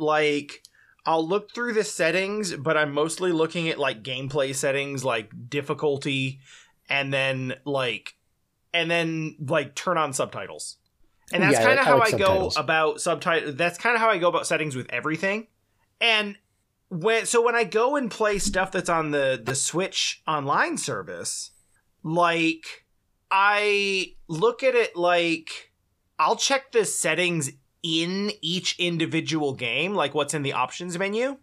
like I'll look through the settings, but I'm mostly looking at like gameplay settings like difficulty and then like and then like turn on subtitles. And that's Yeah, kind of how like I go subtitles. about subtitle that's kind of how I go about settings with everything. And when so when I go and play stuff that's on the the Switch online service, like I look at it like I'll check the settings in each individual game, like what's in the options menu.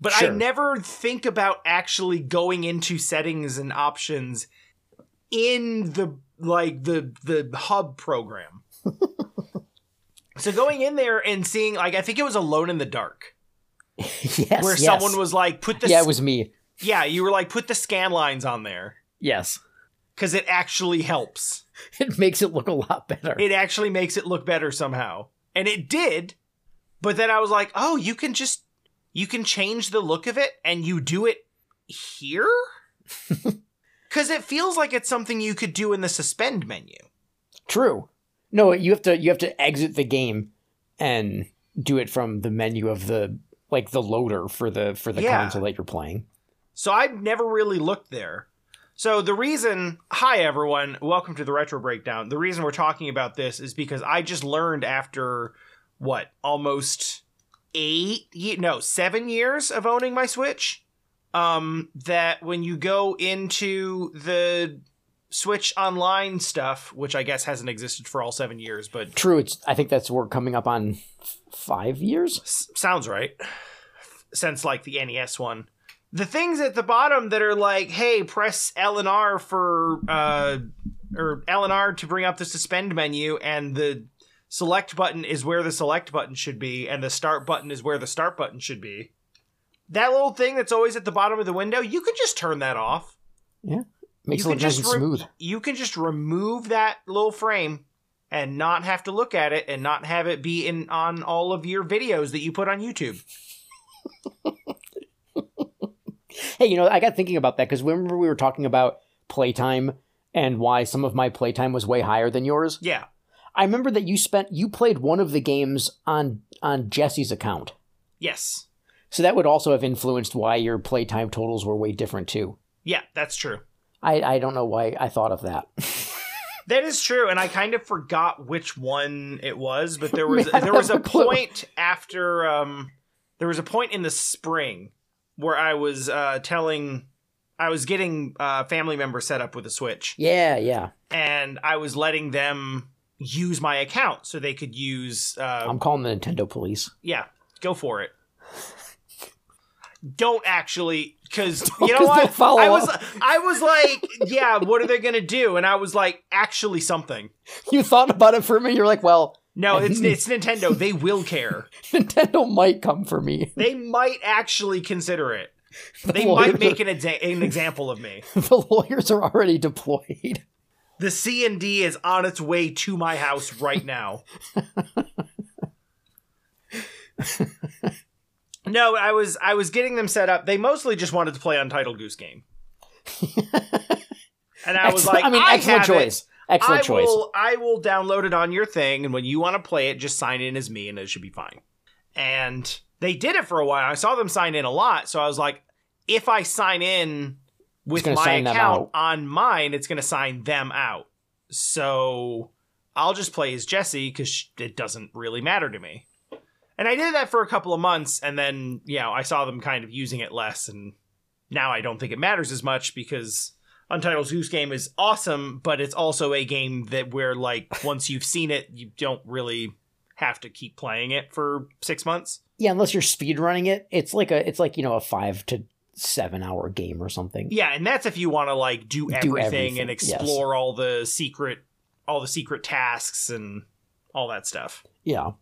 But I never think about actually going into settings and options in the like the the hub program. so going in there and seeing like I think it was Alone in the Dark yes. where yes. someone was like put the Yeah, it was me. yeah, you were like put the scan lines on there Yes. cuz it actually helps. It makes it look a lot better. it actually makes it look better somehow. And it did. But then I was like, "Oh, you can just you can change the look of it and you do it here?" Cuz it feels like it's something you could do in the suspend menu. True. No, you have to you have to exit the game and do it from the menu of the like the loader for the for the Yeah. console that you're playing. So I've never really looked there. So the reason, hi everyone, welcome to the retro breakdown. The reason we're talking about this is because I just learned after what almost eight, ye- no, seven years of owning my Switch, um, that when you go into the Switch Online stuff, which I guess hasn't existed for all seven years, but True. It's I think that's we're coming up on five years. S- sounds right. Since like the NES one. The things at the bottom that are like, hey, press L and R for uh or L and R to bring up the suspend menu and the select button is where the select button should be and the start button is where the start button should be. That little thing that's always at the bottom of the window, you can just turn that off. Yeah, makes you it look nice and re- smooth. You can just remove that little frame and not have to look at it and not have it be in on all of your videos that you put on YouTube. Hey, you know, I got thinking about that because remember we were talking about playtime and why some of my playtime was way higher than yours. Yeah. I remember that you spent you played one of the games on on Jesse's account. Yes. So that would also have influenced why your playtime totals were way different too. Yeah, that's true. I, I don't know why I thought of that. That is true, and I kind of forgot which one it was, but there was there was a have a clue. point after um there was a point in the spring where I was uh telling I was getting uh family members set up with a Switch yeah, yeah. and I was letting them use my account so they could use uh I'm calling the Nintendo police. yeah, go for it. Don't actually cuz you know what? follow I was up. I was like, yeah, what are they going to do? And I was like, actually something. You thought about it for me. You're like, well, No, it's it's Nintendo. They will care. Nintendo might come for me. They might actually consider it. The They might make an, exa- an example of me. the lawyers are already deployed. The C and D is on its way to my house right now. no, I was I was getting them set up. They mostly just wanted to play Untitled Goose Game. And I was Excellent- like, I mean, I excellent have it. Excellent I choice. will I will download it on your thing, and when you want to play it, just sign in as me, and it should be fine. And they did it for a while. I saw them sign in a lot, so I was like, if I sign in with my account on mine, it's going to sign them out. So I'll just play as Jesse because it doesn't really matter to me. And I did that for a couple of months, and then you know I saw them kind of using it less, and now I don't think it matters as much because Untitled Goose Game is awesome, but it's also a game that where like once you've seen it, you don't really have to keep playing it for six months. yeah, unless you're speed running it, it's like a it's like you know a five to seven hour game or something. Yeah, and that's if you want to like do everything, Do everything, and explore all the secret, all the secret tasks and all that stuff. Yeah.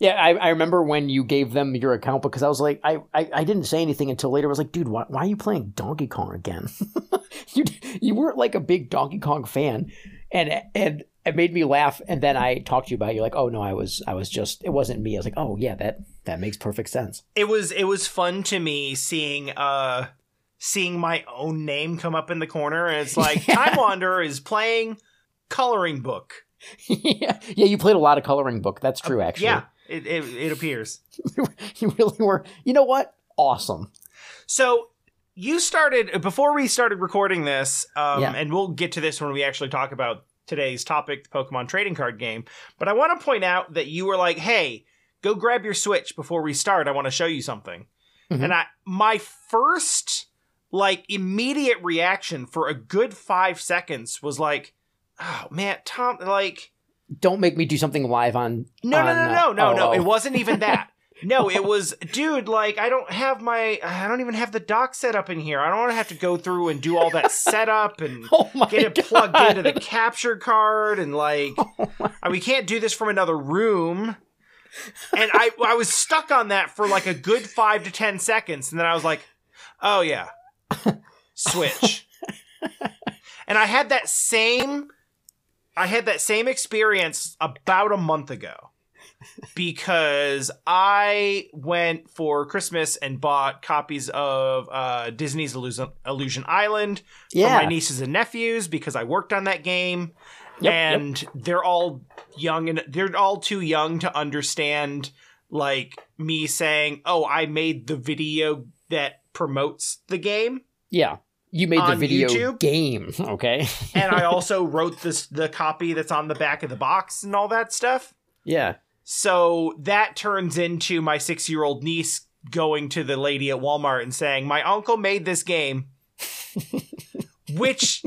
Yeah, I, I remember when you gave them your account because I was like, I, I, I didn't say anything until later. I was like, dude, why, why are you playing Donkey Kong again? you you weren't like a big Donkey Kong fan, and and it made me laugh. And then I talked to you about it. You're like, oh no, I was I was just it wasn't me. I was like, oh yeah, that that makes perfect sense. It was it was fun to me seeing uh seeing my own name come up in the corner, and it's like Yeah. Time Wanderer is playing coloring book. yeah, yeah, you played a lot of coloring book. That's true, actually. Yeah, it, it, it appears. you really were. You know what? Awesome. So you started before we started recording this, um, Yeah. and we'll get to this when we actually talk about today's topic, the Pokemon trading card game. But I want to point out that you were like, "Hey, go grab your Switch before we start. I want to show you something." Mhm. And I, my first like immediate reaction for a good five seconds was like, "Oh man, Tom, like." Don't make me do something live on. No, no, on, no, uh, no, no, oh, no. oh. It wasn't even that. No, it was, dude. Like, I don't have my, I don't even have the dock set up in here. I don't want to have to go through and do all that setup and Oh get it God. plugged into the capture card and like, uh, we can't do this from another room. And I, I was stuck on that for like a good five to ten seconds, and then I was like, oh yeah, switch. and I had that same I had that same experience about a month ago because I went for Christmas and bought copies of uh, Disney's Illusion, Illusion Island for my nieces and nephews because I worked on that game Yep, and they're all young and they're all too young to understand like me saying, "Oh, I made the video that promotes the game." Yeah. You made the video YouTube? game, okay? and I also wrote this the copy that's on the back of the box and all that stuff. yeah. So that turns into my six year old niece going to the lady at Walmart and saying, "My uncle made this game," which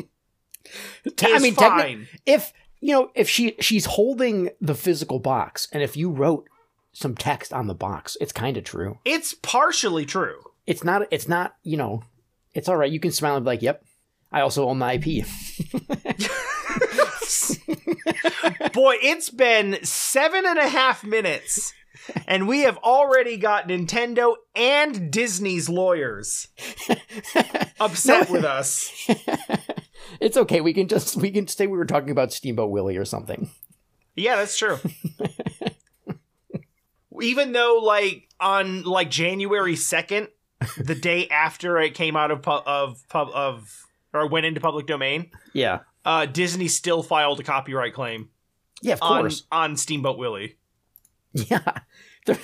I mean, fine. if you know, if she she's holding the physical box, and if you wrote some text on the box, it's kind of true. it's partially true. It's not. It's not. You know, it's all right. You can smile and be like, "Yep, I also own the IP." Boy, it's been seven and a half minutes, and we have already got Nintendo and Disney's lawyers upset with us. it's okay. We can just we can say we were talking about Steamboat Willie or something. Yeah, that's true. Even though, like, on like January second, the day after it came out of pu- of pub of or went into public domain, Yeah. uh, Disney still filed a copyright claim Yeah. Of on course. on Steamboat Willie. Yeah. They're,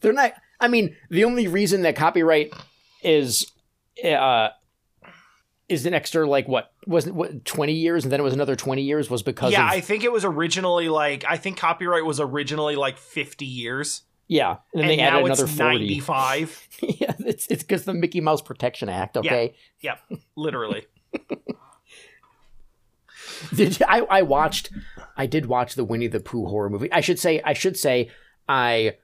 they're not. I mean, the only reason that copyright is uh is an extra like what wasn't what twenty years and then it was another twenty years was because yeah, of I think it was originally like I think copyright was originally like fifty years, yeah and then and they now added it's another forty. ninety five. yeah, it's it's because the Mickey Mouse Protection Act. Okay. Yep, literally. Did you, I I watched I did watch the Winnie the Pooh horror movie. I should say I should say I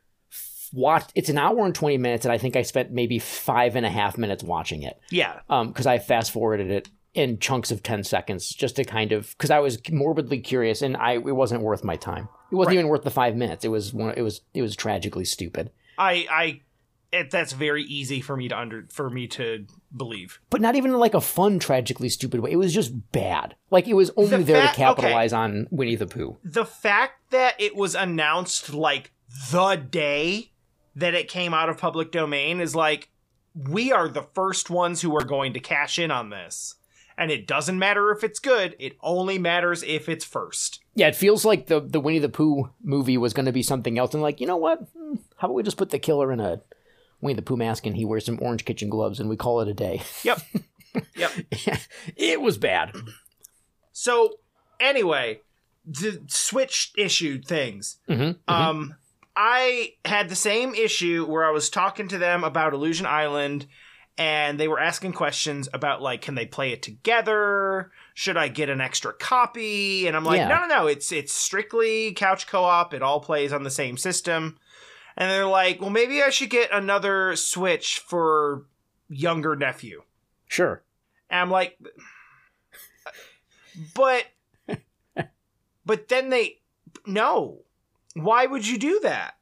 watched. It's an hour and twenty minutes, and I think I spent maybe five and a half minutes watching it. Yeah, um because I fast forwarded it in chunks of 10 seconds just to kind of because I was morbidly curious and I it wasn't worth my time. It wasn't Right. even worth the 5 minutes. It was one it was it was tragically stupid. I I it, that's very easy for me to under for me to believe. But not even in like a fun tragically stupid way. It was just bad. Like it was only The there fact- to capitalize on Winnie the Pooh. the fact that it was announced like the day that it came out of public domain is like we are the first ones who are going to cash in on this and it doesn't matter if it's good it only matters if it's first Yeah, it feels like the the Winnie the Pooh movie was going to be something else and like, you know what? Hmm, How about we just put the killer in a Winnie the Pooh mask and he wears some orange kitchen gloves and we call it a day. yep yep it was bad. so anyway the switch issue things Mhm, mhm. Um, I had the same issue where I was talking to them about Illusion Island, and they were asking questions about like, can they play it together? Should I get an extra copy? And I'm like, Yeah. no, no, no. It's it's strictly couch co-op. It all plays on the same system. And they're like, well, maybe I should get another Switch for younger nephew. Sure. And I'm like, but, but then they, no. Why would you do that?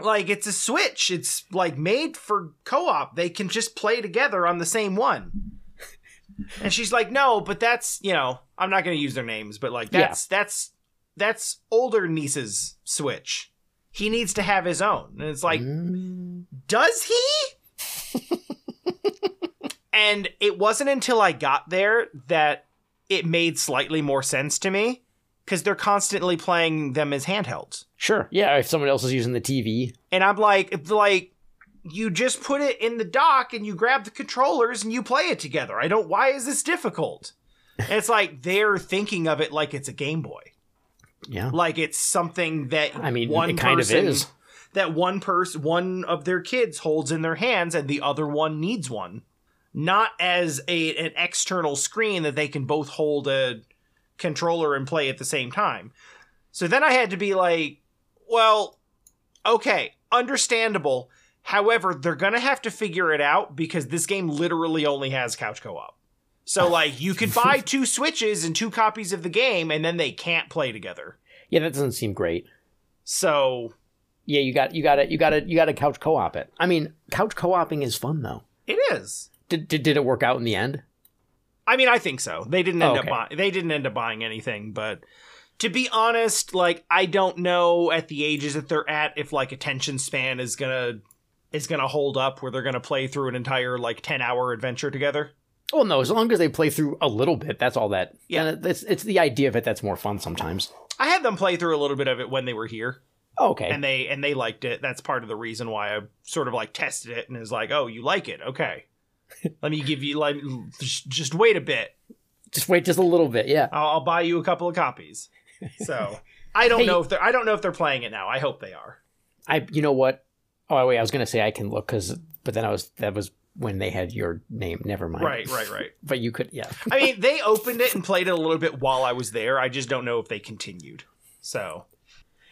Like, it's a Switch. It's like made for co op. They can just play together on the same one. And she's like, no, but that's, you know, I'm not going to use their names, but like, Yeah. that's, that's, that's older niece's Switch. He needs to have his own. And it's like, Mm. does he? and it wasn't until I got there that it made slightly more sense to me because they're constantly playing them as handhelds. Sure. Yeah, if someone else is using the TV. And I'm like, like you just put it in the dock and you grab the controllers and you play it together. I don't. Why is this difficult? And it's like they're thinking of it like it's a Game Boy, Yeah. like it's something that I mean, one it kind person, of is. that one person, one of their kids holds in their hands, and the other one needs one, not as a an external screen that they can both hold a controller and play at the same time. So then I had to be like, well, okay, understandable. However, they're gonna have to figure it out because this game literally only has couch co-op. So like you could buy two switches and two copies of the game and then they can't play together. Yeah, that doesn't seem great. So Yeah, you got you got to you got to you got to couch co-op it. I mean, couch co-oping is fun though. it is. Did, did did it work out in the end? I mean, I think so. They didn't end Oh, up okay. buying. They didn't end up buying anything, but to be honest, like I don't know at the ages that they're at if like attention span is gonna is gonna hold up where they're gonna play through an entire like ten hour adventure together. Well, no, as long as they play through a little bit, that's all that. Yeah. and it's it's the idea of it that's more fun sometimes. I had them play through a little bit of it when they were here, Oh, okay. and they and they liked it. That's part of the reason why I sort of like tested it and is like, oh, you like it? Okay, let me give you like just wait a bit. just wait just a little bit. Yeah. I'll, I'll buy you a couple of copies. So I don't Hey. know if they're I don't know if they're playing it now. I hope they are. I you know what? Oh wait, I was gonna say I can look because, but then I was that was when they had your name. Never mind. Right, right, right. But you could, yeah. I mean, they opened it and played it a little bit while I was there. I just don't know if they continued. So,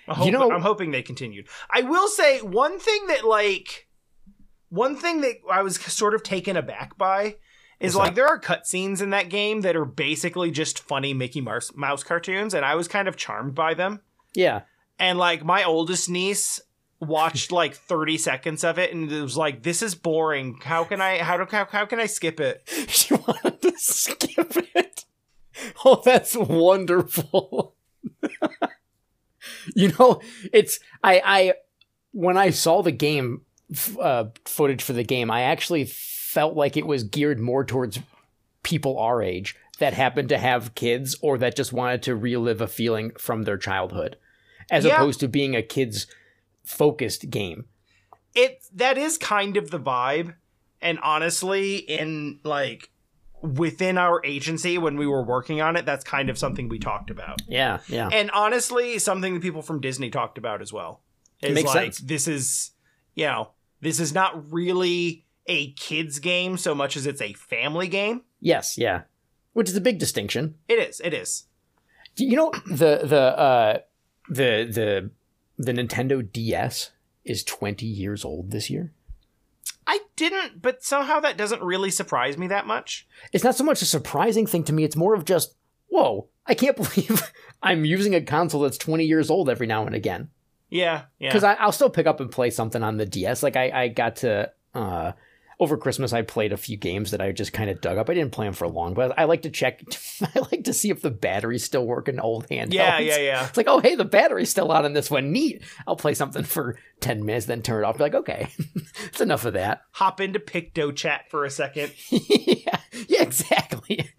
I hope, You know- I'm hoping they continued. I will say one thing that like one thing that I was sort of taken aback by is What's like that? there are cutscenes in that game that are basically just funny Mickey Mouse, Mouse cartoons, and I was kind of charmed by them. Yeah. And like my oldest niece watched like 30 seconds of it and it was like this is boring how can i how do how, how can i skip it She wanted to skip it. Oh, that's wonderful. you know, it's I I when I saw the game uh, footage for the game, I actually felt like it was geared more towards people our age that happened to have kids or that just wanted to relive a feeling from their childhood, as Yeah. opposed to being a kids focused game. it that is kind of the vibe and honestly in like within our agency when we were working on it that's kind of something we talked about Yeah, yeah. and honestly something that people from disney talked about as well is Makes like sense. this is you know this is not really a kids game so much as it's a family game Yes, yeah. Which is a big distinction. it is it is You know the the uh the the the Nintendo DS is 20 years old this year. i didn't but somehow that doesn't really surprise me that much It's not so much a surprising thing to me, it's more of just, whoa, I can't believe I'm using a console that's 20 years old every now and again. yeah yeah Because I'll still pick up and play something on the DS. Like I, I got to uh over Christmas, I played a few games that I just kind of dug up. I didn't play them for long, but I like to check. I like to see if the battery's still working. Old handhelds. yeah yeah yeah It's like, oh, hey, the battery's still on in this one. Neat. I'll play something for 10 minutes, then turn it off. Be like, okay, it's enough of that. hop into picto chat for a second yeah, yeah, exactly.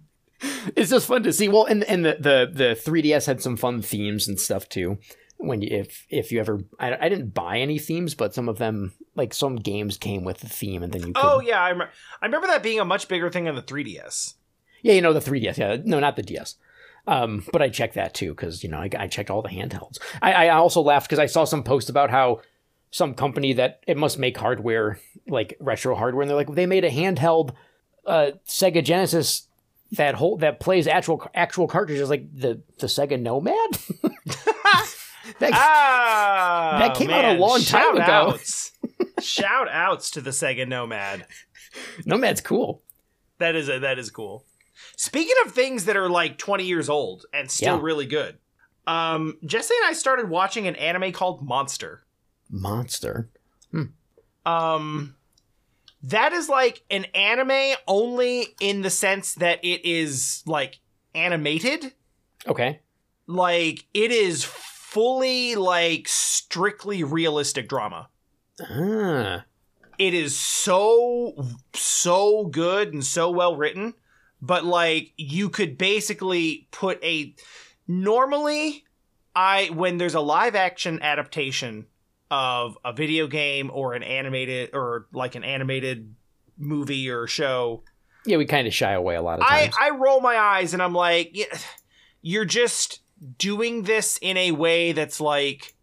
It's just fun to see. Well, and and the, the the 3DS had some fun themes and stuff too. When you, if if you ever, I, I didn't buy any themes, but some of them, like some games, came with a theme, and then you could. Oh yeah, I, rem- I remember that being a much bigger thing on the 3DS. Yeah, you know the 3DS. Yeah, no, not the DS. Um, but I checked that too because you know I, I checked all the handhelds. I, I also laughed because I saw some post about how some company that it must make hardware like retro hardware, and they're like they made a handheld uh, Sega Genesis that whole that plays actual actual cartridges like the the Sega Nomad. that, Ah, That came out a man, long time ago. Outs. shout outs to the Sega Nomad. Nomad's cool. That is a, that is cool. Speaking of things that are like 20 years old and still Yeah. really good, um, Jesse and I started watching an anime called Monster. Monster. Um, that is like an anime only in the sense that it is like animated. Okay. Like it is fully like strictly realistic drama. Ah. it is so so good and so well written but like you could basically put a normally I when there's a live action adaptation of a video game or an animated or like an animated movie or show, Yeah, we kind of shy away a lot of I times. I roll my eyes and I'm like, "Yeah, you're just doing this in a way that's like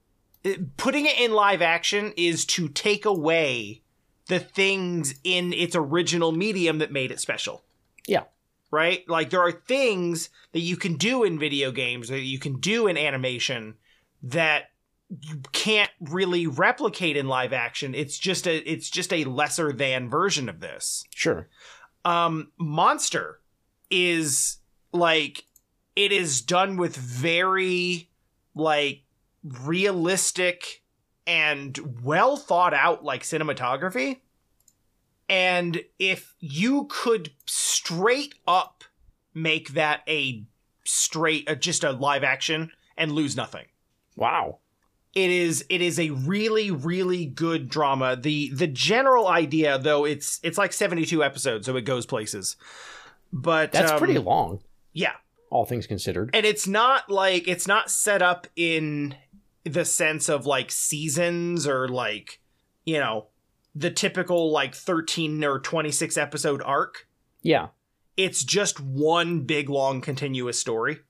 putting it in live action is to take away the things in its original medium that made it special. Yeah. Right? Like there are things that you can do in video games that you can do in animation that you can't really replicate in live action. It's just a it's just a lesser than version of this sure. um monster is like it is done with very like realistic and well thought out like cinematography. And if you could straight up make that a straight uh, just a live action and lose nothing. Wow. it is it is a really really good drama. The the general idea though it's it's like 72 episodes so it goes places. But That's um, pretty long, yeah all things considered. and it's not like it's not set up in the sense of like seasons or like you know the typical like 13 or 26 episode arc Yeah. it's just one big long continuous story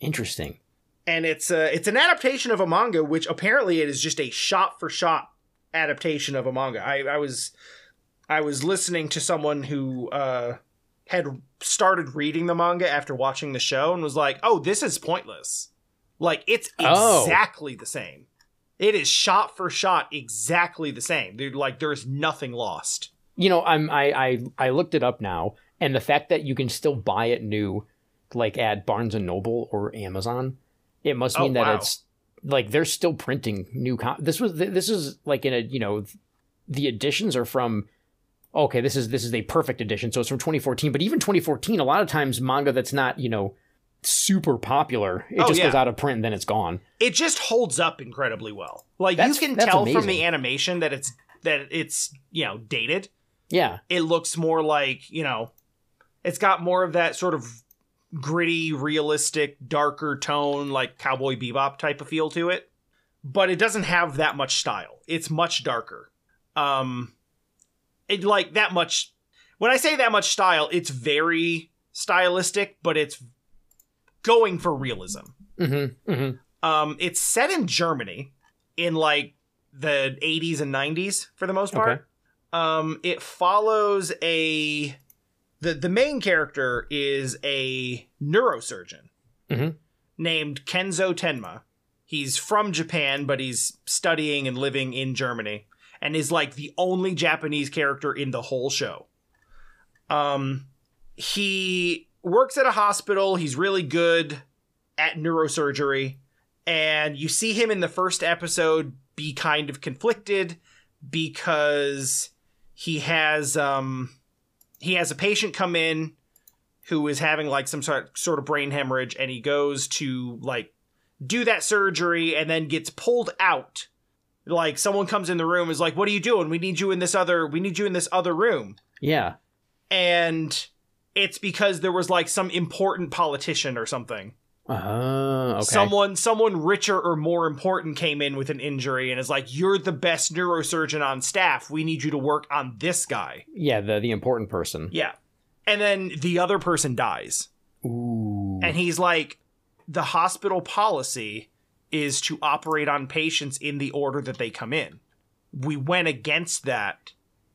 Interesting. and it's a it's an adaptation of a manga, which apparently it is just a shot for shot adaptation of a manga. I, I was I was listening to someone who uh, had started reading the manga after watching the show and was like, "Oh, this is pointless. Like it's Oh. exactly the same. It is shot for shot exactly the same. Dude, like there's nothing lost." You know, I'm I, I I looked it up now, and the fact that you can still buy it new, like at Barnes and Noble or Amazon, it must Oh, mean that wow. it's like they're still printing new. Com- this was this is like in a you know, the editions are from. Okay, this is this is a perfect edition, so it's from 2014. But even 2014, a lot of times manga that's not you know super popular, it Oh, just yeah. goes out of print and then it's gone. it just holds up incredibly well. Like That's- you can tell from the animation that it's that it's you know dated. Yeah, It looks more like you know, it's got more of that sort of gritty, realistic, darker tone, like Cowboy Bebop type of feel to it. But it doesn't have that much style. It's much darker. Um, it like that much. When I say that much style, it's very stylistic, but it's going for realism. mm-hmm, mm-hmm. Um, it's set in Germany in like the 80s and 90s for the most part. Okay. Um, it follows a the the main character is a neurosurgeon Mhm. named Kenzo Tenma. He's from Japan, but he's studying and living in Germany, and is like the only Japanese character in the whole show. Um, he works at a hospital. He's really good at neurosurgery, and you see him in the first episode be kind of conflicted because he has um he has a patient come in who is having like some sort sort of brain hemorrhage and he goes to like do that surgery and then gets pulled out like someone comes in the room is like what are you doing we need you in this other we need you in this other room Yeah. and it's because there was like some important politician or something Oh, okay. someone someone richer or more important came in with an injury and is like you're the best neurosurgeon on staff we need you to work on this guy yeah, the the important person. yeah and then the other person dies Ooh. and he's like the hospital policy is to operate on patients in the order that they come in we went against that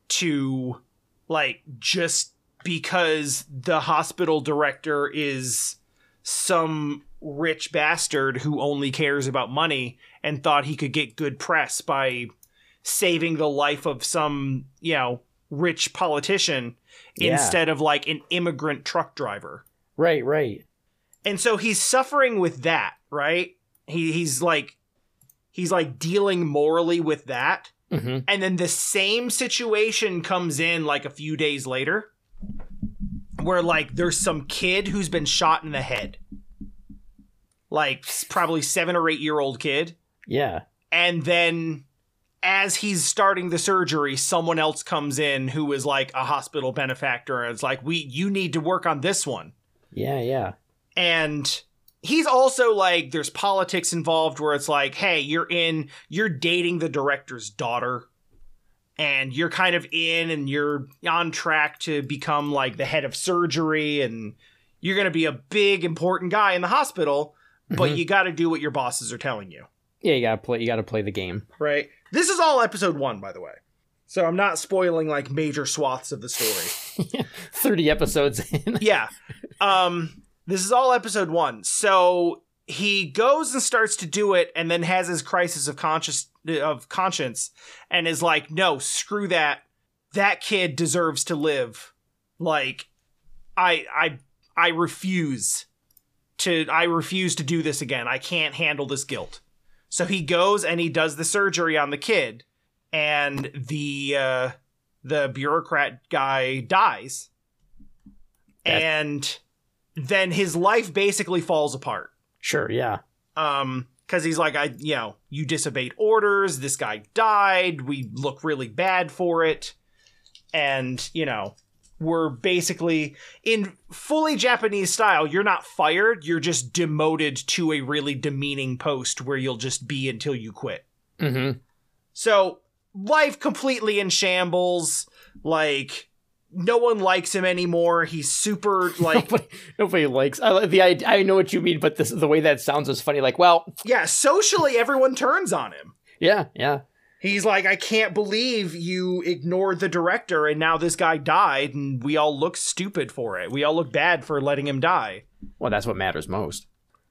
to like just because the hospital director is some rich bastard who only cares about money and thought he could get good press by saving the life of some, you know, rich politician Yeah. instead of like an immigrant truck driver. Right, right. And so he's suffering with that, right? He he's like he's like dealing morally with that. hmm And then the same situation comes in like a few days later where like there's some kid who's been shot in the head. Like probably 7 or 8 year old kid. Yeah. And then as he's starting the surgery, someone else comes in who is like a hospital benefactor and it's like we you need to work on this one Yeah, yeah. and he's also like there's politics involved where it's like, hey, you're in you're dating the director's daughter and you're kind of in and you're on track to become like the head of surgery and you're going to be a big important guy in the hospital, but Mhm. you got to do what your bosses are telling you. Yeah, you gotta play. You gotta play the game. Right. This is all episode 1 by the way. So I'm not spoiling like major swaths of the story. Thirty episodes in. yeah. Um this is all episode 1. So he goes and starts to do it and then has his crisis of conscious of conscience and is like, "No, screw that. That kid deserves to live." Like I I I refuse to I refuse to do this again. I can't handle this guilt. So he goes and he does the surgery on the kid and the uh the bureaucrat guy dies. That- and then his life basically falls apart Sure. Yeah. um because he's like i you know you disobeyed orders this guy died we look really bad for it and you know we're basically in fully japanese style you're not fired you're just demoted to a really demeaning post where you'll just be until you quit Mm-hmm. so life completely in shambles like no one likes him anymore he's super like nobody, nobody likes. I the. I, I know what you mean, but this the way that sounds is funny. Like, well, yeah socially everyone turns on him yeah, yeah. He's like, I can't believe you ignored the director and now this guy died and we all look stupid for it. We all look bad for letting him die. Well, that's what matters most.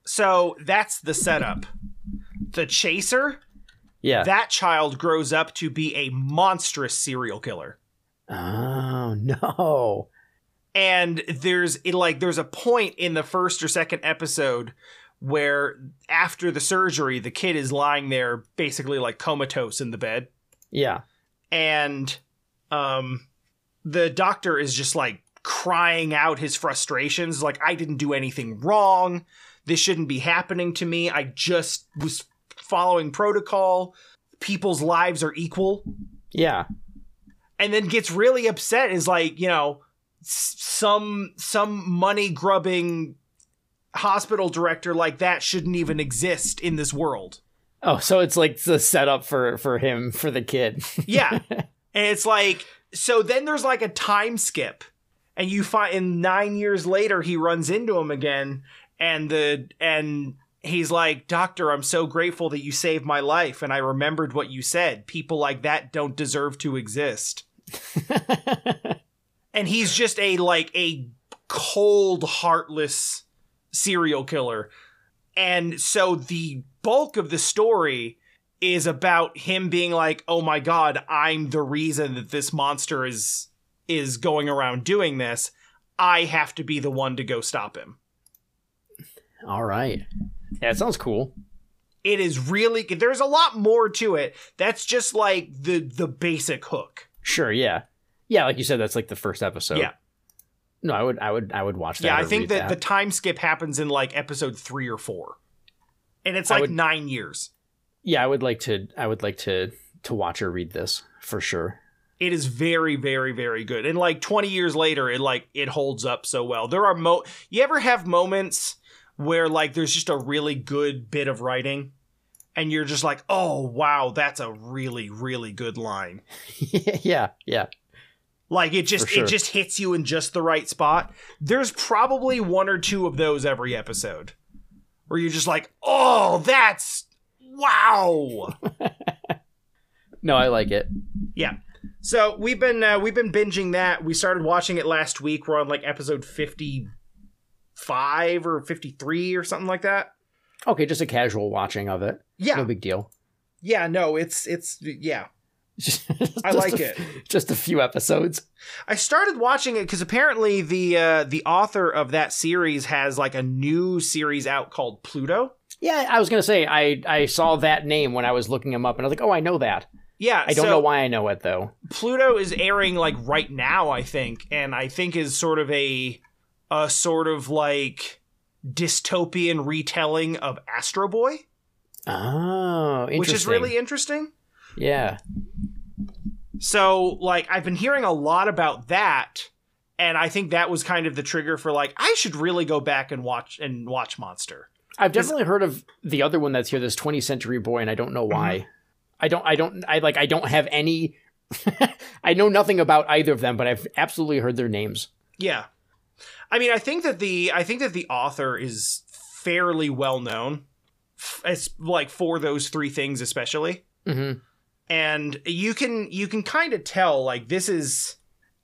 So that's the setup. The chaser, Yeah. that child grows up to be a monstrous serial killer. Oh no. And there's like there's a point in the first or second episode where after the surgery the kid is lying there basically like comatose in the bed. Yeah. and um the doctor is just like crying out his frustrations like I didn't do anything wrong. This shouldn't be happening to me. I just was following protocol. People's lives are equal. Yeah. And then gets really upset is like, you know, some some money grubbing hospital director like that shouldn't even exist in this world. Oh, so it's like the setup for for him for the kid. Yeah. and it's like so then there's like a time skip and you find and 9 years later he runs into him again and the and he's like, "Doctor, I'm so grateful that you saved my life and I remembered what you said. People like that don't deserve to exist." And he's just a like a cold, heartless serial killer. And so the bulk of the story is about him being like, "Oh my god, I'm the reason that this monster is is going around doing this. I have to be the one to go stop him." All right. Yeah, it sounds cool. It is really there's a lot more to it. That's just like the the basic hook. Sure, yeah. Yeah, like you said that's like the first episode. Yeah. No, I would I would I would watch that. yeah, I think read that, the time skip happens in like episode 3 or 4. And it's like would- 9 years. Yeah, I would like to I would like to to watch or read this for sure. it is very very very good and like 20 years later it like it holds up so well there are mo you ever have moments where like there's just a really good bit of writing and you're just like oh wow that's a really really good line yeah, yeah. like it just sure. it just hits you in just the right spot there's probably one or two of those every episode where you're just like oh that's wow No, I like it. Yeah. So we've been uh, we've been binging that. We started watching it last week. We're on like episode fifty five or fifty three or something like that. Okay, just a casual watching of it. Yeah. No big deal. Yeah. No, it's it's yeah. I like a- it. Just a few episodes. I started watching it because apparently the uh, the author of that series has like a new series out called Pluto. Yeah, I was gonna say I I saw that name when I was looking him up, and I was like, oh, I know that. Yeah, I don't so know why I know it though. Pluto is airing like right now, I think, and I think is sort of a a sort of like dystopian retelling of Astro Boy. Oh, interesting. which is really interesting. yeah. So, like, I've been hearing a lot about that, and I think that was kind of the trigger for like I should really go back and watch and watch Monster. I've definitely heard of the other one that's here, this 20th Century Boy, and I don't know why. Mm-hmm. I don't. I don't. I like. I don't have any. I know nothing about either of them, but I've absolutely heard their names. Yeah. I mean, I think that the I think that the author is fairly well known as like for those three things especially. Mm-hmm. And you can you can kind of tell like this is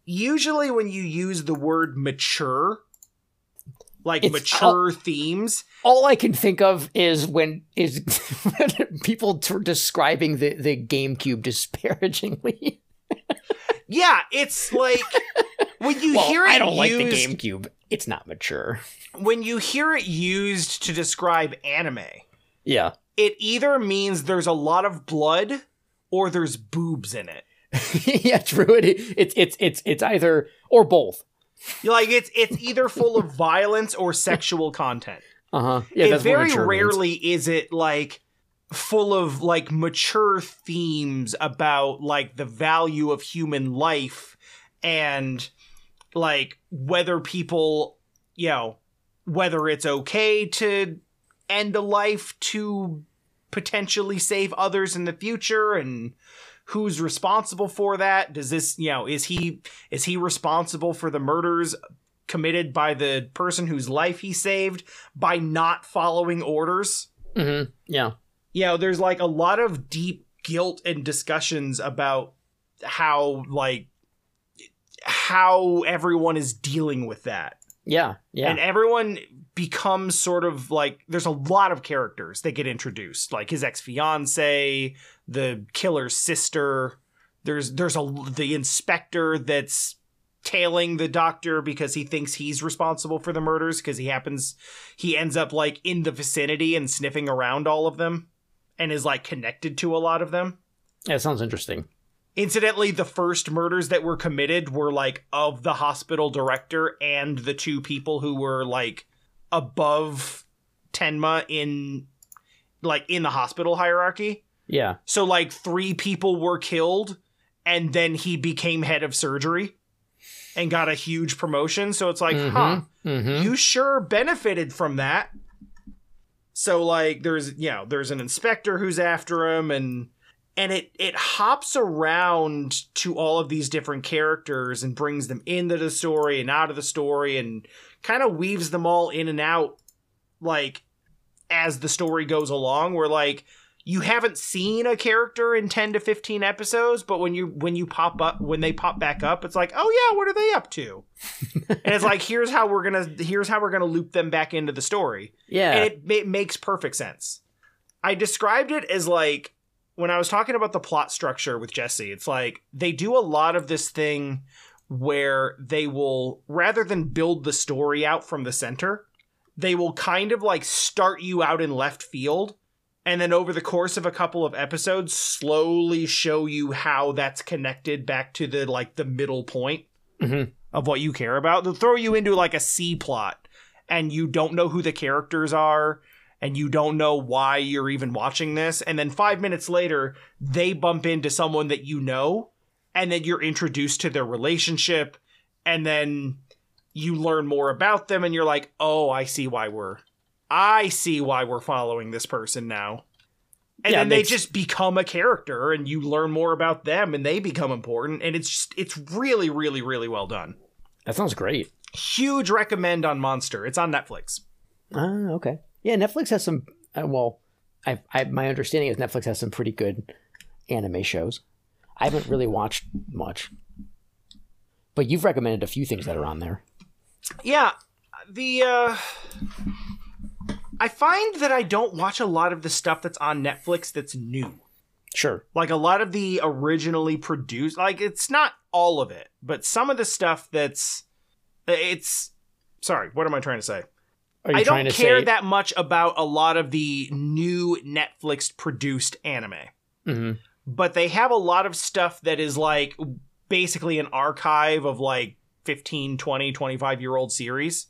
usually when you use the word mature like It's- mature themes All I can think of is when is people t- describing the the GameCube disparagingly. yeah it's like when you well, hear it I don't like the GameCube. It's not mature. when you hear it used to describe anime Yeah. it either means there's a lot of blood or there's boobs in it yeah, true. It, it's it's it's it's either or both. like it's it's either full of violence or sexual content Uh huh. Yeah, it that's very mature means. rarely is it like full of like mature themes about like the value of human life and like whether people you know whether it's okay to end a life to potentially save others in the future and who's responsible for that does this you know is he is he responsible for the murders committed by the person whose life he saved by not following orders Mhm. Yeah. you know there's like a lot of deep guilt and discussions about how like how everyone is dealing with that Yeah. Yeah. and everyone becomes sort of like there's a lot of characters that get introduced like his ex-fiance the killer's sister there's there's a the inspector that's tailing the doctor because he thinks he's responsible for the murders because he happens he ends up like in the vicinity and sniffing around all of them and is like connected to a lot of them yeah, it sounds interesting. Incidentally, the first murders that were committed were like of the hospital director and the two people who were like above Tenma in like in the hospital hierarchy. Yeah. So like three people were killed and then he became head of surgery and got a huge promotion. So it's like, huh, Mm-hmm. you sure benefited from that. So like there's you know, there's an inspector who's after him and and it it hops around to all of these different characters and brings them into the story and out of the story and kind of weaves them all in and out like as the story goes along where like you haven't seen a character in 10 to 15 episodes but when you when you pop up when they pop back up it's like oh yeah what are they up to? And it's like here's how we're gonna here's how we're gonna loop them back into the story. Yeah. and it, it makes perfect sense. I described it as like when i was talking about the plot structure with jesse it's like they do a lot of this thing where they will rather than build the story out from the center they will kind of like start you out in left field and then over the course of a couple of episodes slowly show you how that's connected back to the like the middle point Mhm. of what you care about they'll throw you into like a c plot and you don't know who the characters are and you don't know why you're even watching this and then 5 minutes later they bump into someone that you know and then you're introduced to their relationship and then you learn more about them and you're like oh i see why we're i see why we're following this person now and Yeah, then they just become a character and you learn more about them and they become important and it's just it's really really really well done that sounds great. huge recommend on monster it's on netflix Ah, okay. Yeah, Netflix has some. Uh, well, I, I my understanding is Netflix has some pretty good anime shows. I haven't really watched much, but you've recommended a few things that are on there. Yeah, the uh I find that I don't watch a lot of the stuff that's on Netflix that's new. Sure. Like a lot of the originally produced like it's not all of it, but some of the stuff that's it's sorry, what am I trying to say? I don't care say that much about a lot of the new Netflix produced anime. Mhm. but they have a lot of stuff that is like basically an archive of like 15 20 25 year old series.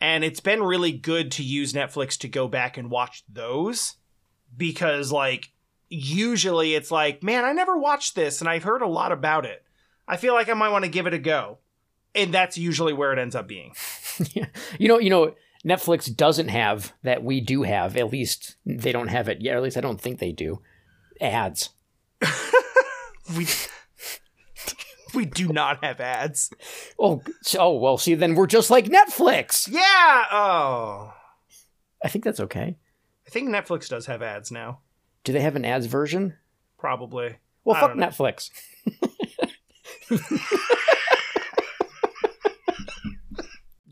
And it's been really good to use netflix to go back and watch those because like usually it's like man i never watched this and i've heard a lot about it. I feel like i might want to give it a go. And that's usually where it ends up being. Yeah. You know, you know, Netflix doesn't have that we do have. At least they don't have it yet. At least I don't think they do. Ads. We we do not have ads. Oh, oh well. See, then we're just like Netflix. Yeah. Oh, I think that's okay. I think Netflix does have ads now. Do they have an ads version? Probably. Well, I fuck. Netflix.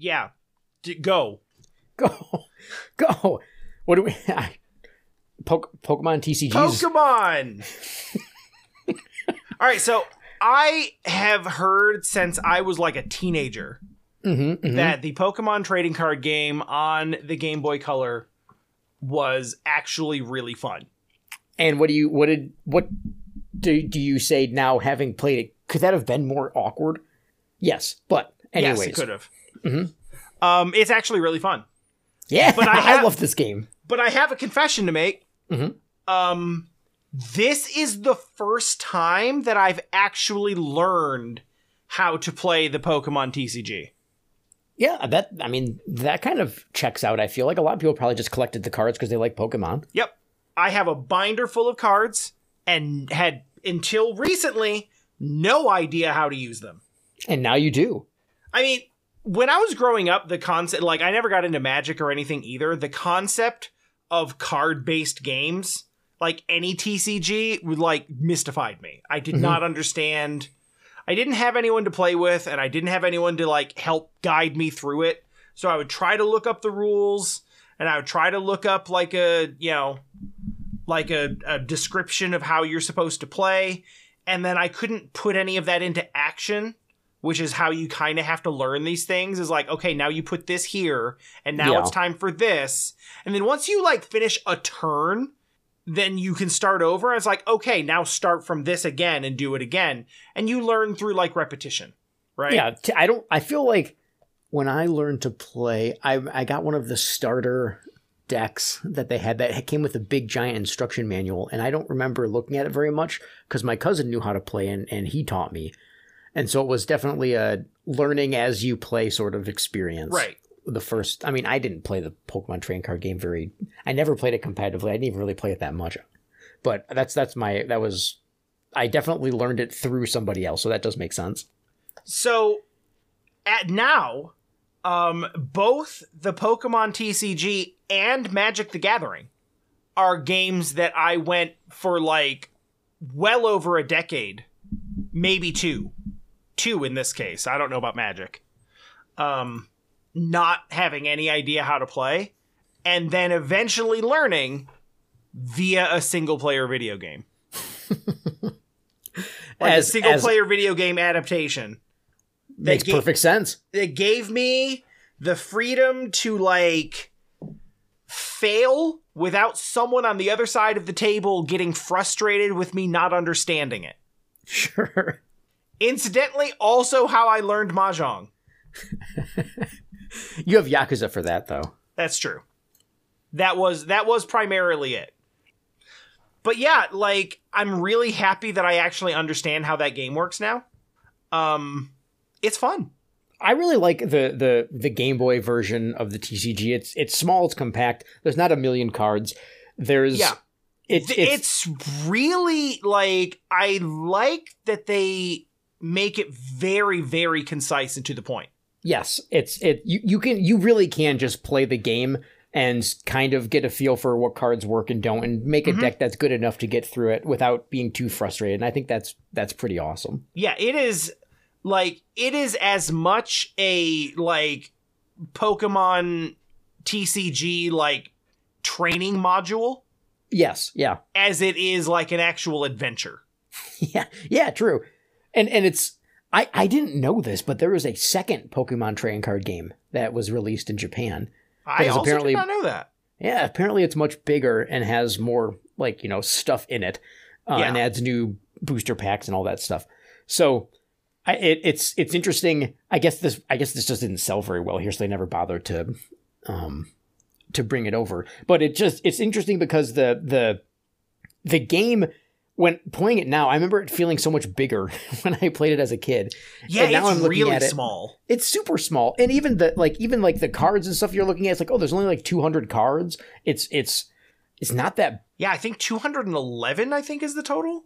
Yeah. D- go. Go, go. What do we? I, Poke, Pokemon TCGs. Pokemon. All right, so I have heard since I was like a teenager Mhm, mhm. that the Pokemon trading card game on the Game Boy Color was actually really fun. And what do you? What did? What do do you say now? Having played it, could that have been more awkward? Yes, but anyways, yes, it could have. Mhm. Um, it's actually really fun. Yeah. But I I, love this game. But I have a confession to make. Mhm. Um, this is the first time that I've actually learned how to play the Pokemon TCG. Yeah, that I mean that kind of checks out. I feel like a lot of people probably just collected the cards because they like Pokemon. Yep. I have a binder full of cards and had until recently no idea how to use them. And now you do. I mean, when I was growing up, the concept like I never got into magic or anything either. The concept of card-based games, like any TCG, would like mystified me. I did Mhm. not understand. I didn't have anyone to play with and I didn't have anyone to like help guide me through it. So I would try to look up the rules and I would try to look up like a, you know, like a, a description of how you're supposed to play. And then I couldn't put any of that into action, which is how you kind of have to learn these things is like, okay, now you put this here and now Yeah. it's time for this. And then once you like finish a turn, then you can start over. It's like, okay, now start from this again and do it again. And you learn through like repetition, right? Yeah, I don't. I feel like when I learned to play, I I got one of the starter decks that they had that came with a big giant instruction manual, and I don't remember looking at it very much because my cousin knew how to play and and he taught me, and so it was definitely a learning as you play sort of experience. Right. The first, I mean, I didn't play the Pokemon train card game very. I never played it competitively. I didn't even really play it that much, but that's that's my that was. I definitely learned it through somebody else, so that does make sense. So at now, um, both the Pokemon TCG and Magic the Gathering are games that I went for like well over a decade, maybe two, two in this case. I don't know about Magic. Um, not having any idea how to play, and then eventually learning via a single player video game. like As- a single player video game adaptation Makes ga- perfect sense. It gave me the freedom to like fail without someone on the other side of the table getting frustrated with me not understanding it. Sure. Incidentally, also how I learned mahjong. You have Yakuza for that, though. That's true. That was that was primarily it. But yeah, like I'm really happy that I actually understand how that game works now. Um it's fun. I really like the the the Game Boy version of the TCG. It's it's small, it's compact. There's not a million cards. There's Yeah. It's it's, it's really like I like that they make it very very concise and to the point. yes. It's it. You you can you really can just play the game and kind of get a feel for what cards work and don't, and make a Mhm. deck that's good enough to get through it without being too frustrated. And I think that's that's pretty awesome. Yeah, it is like it is as much a like Pokemon TCG like training module Yes. Yeah. as it is like an actual adventure. Yeah, yeah, true. And and it's I I didn't know this, but there was a second Pokemon trading card game that was released in Japan. I also apparently- did not know that. Yeah, apparently it's much bigger and has more like, you know, stuff in it. Uh, Yeah. and adds new booster packs and all that stuff. So I, it, it's it's interesting. I guess this I guess this just didn't sell very well here, so they never bothered to um to bring it over. But it just it's interesting because the the the game when playing it now, I remember it feeling so much bigger when I played it as a kid. Yeah, And now it's I'm looking really at it. small. It's super small, and even the like, even like the cards and stuff you're looking at, it's like, oh, there's only like 200 cards. It's it's it's not that Yeah, I think 211 I think is the total.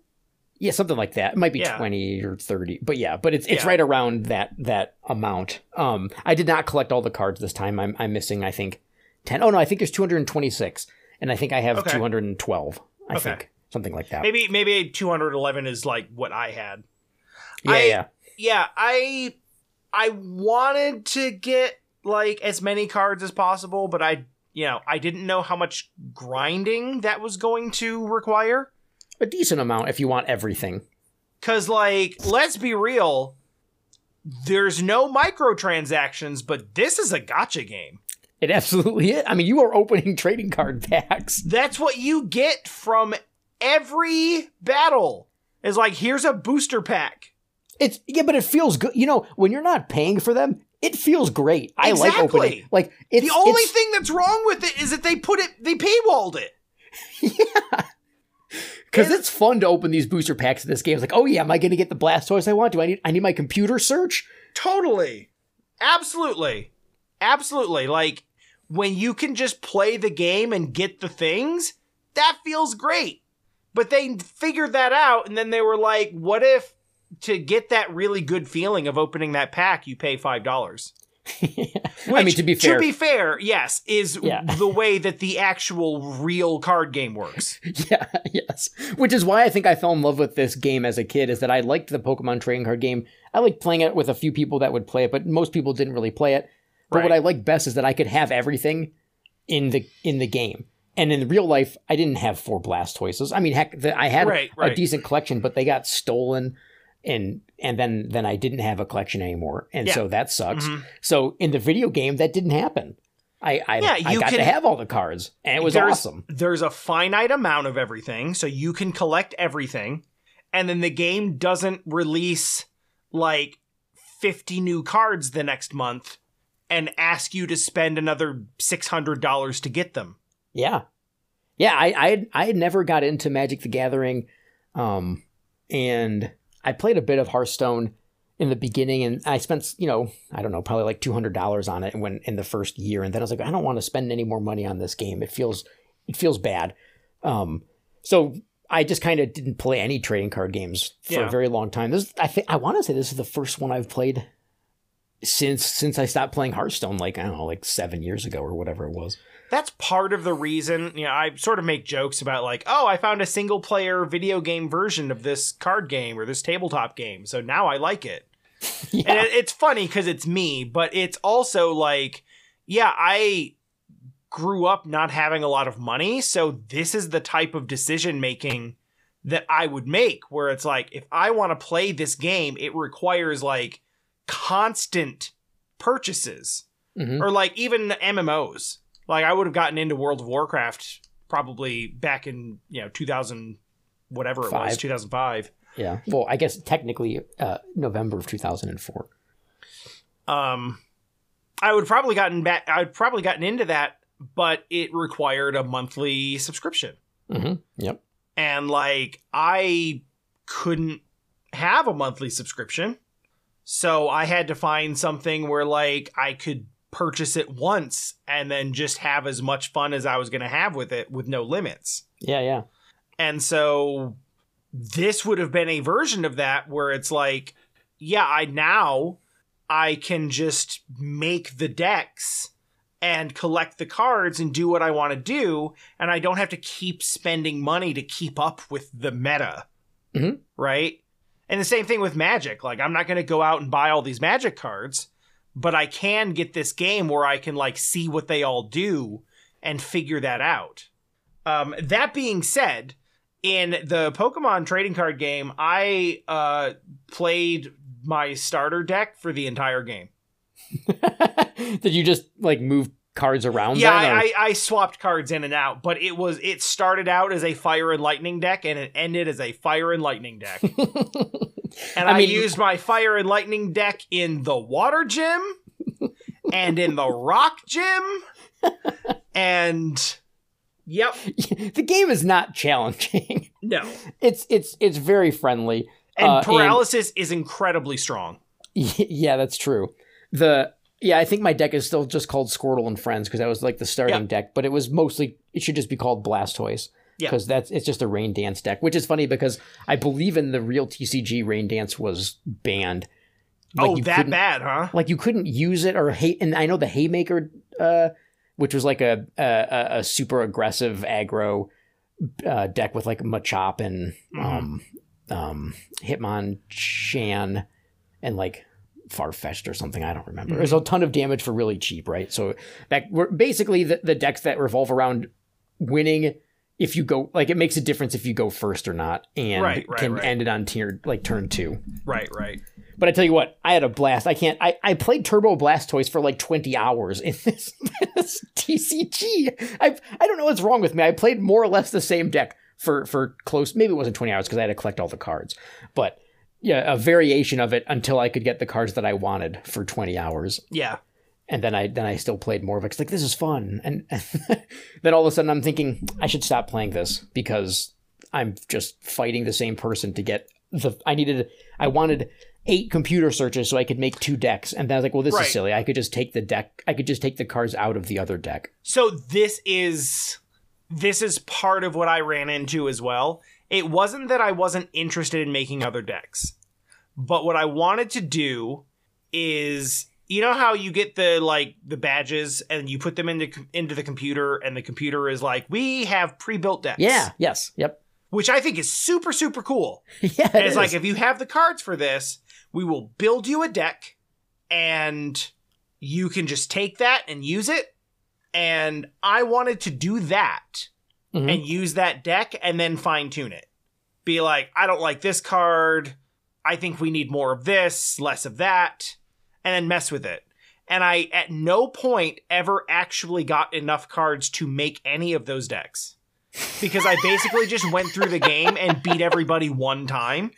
yeah, something like that. It might be Yeah. 20 or 30, but yeah, but it's it's Yeah. right around that that amount. Um, I did not collect all the cards this time. I'm I'm missing, I think, 10. Oh no, I think there's 226, and I think I have Okay. 212. I Okay. think something like that. Maybe maybe 211 is like what I had. yeah, I- yeah. Yeah, I I wanted to get like as many cards as possible, but I you know, I didn't know how much grinding that was going to require. A decent amount if you want everything. Cause like, let's be real, there's no microtransactions, but this is a gotcha game. It absolutely is. I mean, you are opening trading card packs. That's what you get from every battle. Is like, here's a booster pack. It's yeah, but it feels good. You know, when you're not paying for them, it feels great. I like opening. Like it's the only thing that's wrong with it is that they put it, they paywalled it. Yeah. Because It's- it's fun to open these booster packs in this game. It's like, oh yeah, am I going to get the Blastoise I want? Do I need I need my computer search? Totally. Absolutely. Absolutely. Like when you can just play the game and get the things, that feels great. But they figured that out and then they were like, what if to get that really good feeling of opening that pack, you pay $5? I mean, to be fair, to be fair, yes, is Yeah. the way that the actual real card game works. yeah, yes. Which is why I think I fell in love with this game as a kid. Is that I liked the Pokemon trading card game. I liked playing it with a few people that would play it, but most people didn't really play it. But what I liked best is that I could have everything in the in the game. And in real life, I didn't have four Blastoises. I mean, heck, the, I had Right, a decent collection, but they got stolen, and and then then I didn't have a collection anymore, and Yeah. so that sucks. Mhm. So in the video game, that didn't happen. I I, Yeah, I got can- to have all the cards, and it was There's- awesome. There's a finite amount of everything, so you can collect everything, and then the game doesn't release like 50 new cards the next month and ask you to spend another $600 to get them. Yeah, yeah. I I had, I had never got into Magic the Gathering, um, and I played a bit of Hearthstone in the beginning, and I spent you know I don't know probably like two hundred dollars on it when in the first year, and then I was like I don't want to spend any more money on this game. It feels it feels bad. Um, so I just kind of didn't play any trading card games for Yeah. a very long time. This I think I want to say this is the first one I've played since since I stopped playing Hearthstone, like I don't know, like seven years ago or whatever it was. That's part of the reason, you know, I sort of make jokes about like, oh, I found a single player video game version of this card game or this tabletop game, so now I like it. Yeah. And it, it's funny because it's me, but it's also like, yeah, I grew up not having a lot of money, so this is the type of decision making that I would make where it's like, if I want to play this game, it requires like constant purchases Mhm. or like even MMOs. Like I would have gotten into World of Warcraft probably back in, you know, 2000 whatever it was, 2005. Yeah. Well, I guess technically uh, November of 2004. um i would probably gotten back i would probably gotten into that but it required a monthly subscription Mm-hmm. Yep. and like i couldn't have a monthly subscription so i had to find something where like i could purchase it once and then just have as much fun as i was going to have with it with no limits Yeah, yeah. and so this would have been a version of that where it's like, yeah, I now I can just make the decks and collect the cards and do what I want to do, and I don't have to keep spending money to keep up with the meta. Mhm. Right? And the same thing with Magic. Like, I'm not going to go out and buy all these Magic cards, but I can get this game where I can, like, see what they all do and figure that out. Um, that being said, in the Pokemon trading card game, I uh, played my starter deck for the entire game. Did you just like move cards around? Yeah, then, I, I, swapped cards in and out, but it was it started out as a fire and lightning deck, and it ended as a fire and lightning deck. And I, I mean- used my fire and lightning deck in the water gym and in the rock gym, and yep, the game is not challenging. No. It's it's it's very friendly. And Uh, paralysis is incredibly strong. yeah, that's true. The yeah, I think my deck is still just called Squirtle and Friends because that was like the starting Yeah. deck, but it was mostly it should just be called Blastoise. Yeah. Because that's it's just a rain dance deck, which is funny because I believe in the real TCG rain dance was banned. Like, oh, that bad, huh? Like you couldn't use it or hate. And I know the Haymaker, uh, which was like a a, a- super aggressive aggro uh, deck with like Machop and Mhm. um um Hitmonchan and like Farfetch'd or something. I don't remember. Mm-hmm. There's a ton of damage for really cheap, right? So that we're basically the, the decks that revolve around winning. If you go like it makes a difference if you go first or not, and Right, right, can right. end it on tier like turn two. Right, right. But I tell you what, I had a blast. I can't. I, I played Turbo Blastoise for like twenty hours in this, this TCG. I I don't know what's wrong with me. I played more or less the same deck for for close. Maybe it wasn't twenty hours because I had to collect all the cards. But yeah, a variation of it until I could get the cards that I wanted for twenty hours, Yeah. and then I then I still played more of it. 'cause, like this is fun, and then all of a sudden I'm thinking I should stop playing this because I'm just fighting the same person to get the. I needed. I wanted eight computer searches so I could make two decks, and then I was like, well, this Right. is silly. I could just take the deck. I could just take the cards out of the other deck. So this is this is part of what I ran into as well. It wasn't that I wasn't interested in making other decks. But what I wanted to do is you know how you get the like the badges and you put them into into the computer and the computer is like we have pre-built decks. Yeah. Yes. Yep. Which I think is super super cool. yeah. It it's like if you have the cards for this, we will build you a deck and you can just take that and use it. And I wanted to do that Mhm. and use that deck and then fine tune it. Be like, I don't like this card. I think we need more of this, less of that, and then mess with it. And I at no point ever actually got enough cards to make any of those decks. Because I basically just went through the game and beat everybody one time.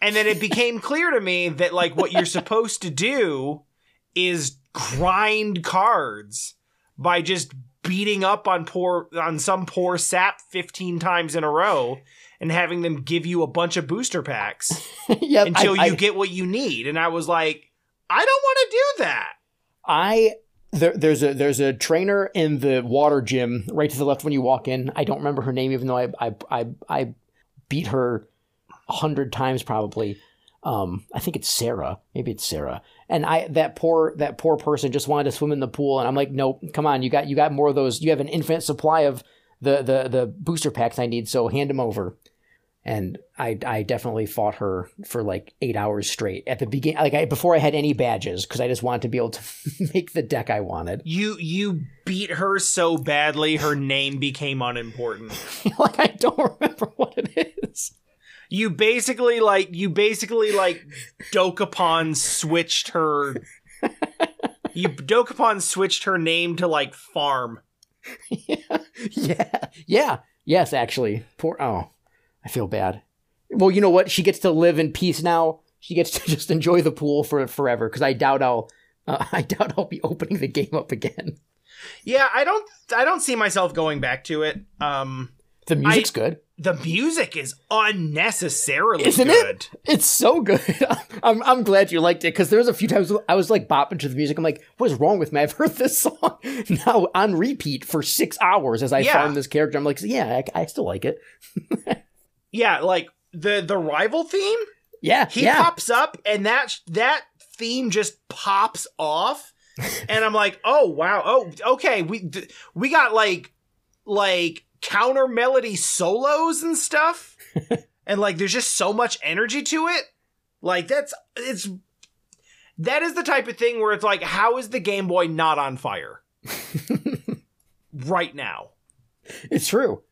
And then it became clear to me that like what you're supposed to do is grind cards by just beating up on poor on some poor sap 15 times in a row and having them give you a bunch of booster packs yep. until I, you I, get what you need. And I was like, I don't want to do that. I there, there's a there's a trainer in the water gym right to the left when you walk in. I don't remember her name, even though I I I, I beat her a hundred times probably. Um, I think it's Sarah. Maybe it's Sarah. And I that poor that poor person just wanted to swim in the pool, and I'm like, nope, come on, you got you got more of those. You have an infinite supply of the the the booster packs I need, so hand them over. And I I definitely fought her for like eight hours straight at the beginning, like I, before I had any badges, because I just wanted to be able to make the deck I wanted. You you beat her so badly her name became unimportant. like I don't remember what it is. You basically like you basically like Dokapon switched her You Dokapon switched her name to like farm. yeah, yeah, yeah. Yes, actually. Poor. Oh, I feel bad. Well, you know what? She gets to live in peace now. She gets to just enjoy the pool for forever. Because I doubt I'll. Uh, I doubt I'll be opening the game up again. Yeah, I don't I don't see myself going back to it. Um The music's good. the music is unnecessarily Isn't it? good. It's so good. I'm I'm glad you liked it because there was a few times I was like bopping to the music. I'm like, what is wrong with me? I've heard this song now on repeat for six hours as I Yeah. farm this character. I'm like, yeah, I, I still like it. Yeah, like the the rival theme, Yeah, he yeah. pops up and that that theme just pops off and I'm like, "Oh, wow. Oh, okay. We we got like like counter melody solos and stuff." and like there's just so much energy to it. Like that's it's that is the type of thing where it's like how is the Game Boy not on fire right now? It's true.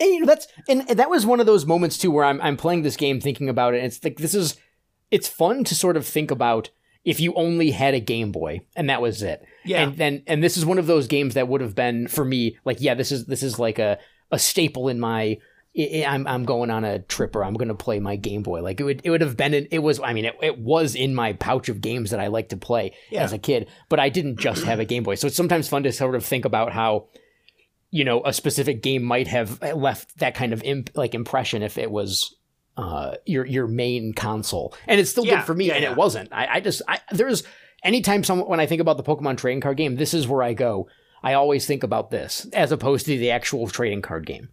And you know that's and that was one of those moments too where I'm I'm playing this game thinking about it. And it's like this is it's fun to sort of think about if you only had a Game Boy and that was it. Yeah. And then and this is one of those games that would have been for me like yeah this is this is like a a staple in my I'm I'm going on a trip or I'm going to play my Game Boy. Like it would it would have been in, it was I mean it, it was in my pouch of games that I like to play Yeah. as a kid, but I didn't just have a Game Boy. So it's sometimes fun to sort of think about how you know a specific game might have left that kind of imp- like impression if it was uh your your main console and it's still Yeah, good for me yeah, and it wasn't i, I just i there's anytime some when i think about the pokemon trading card game this is where i go i always think about this as opposed to the actual trading card game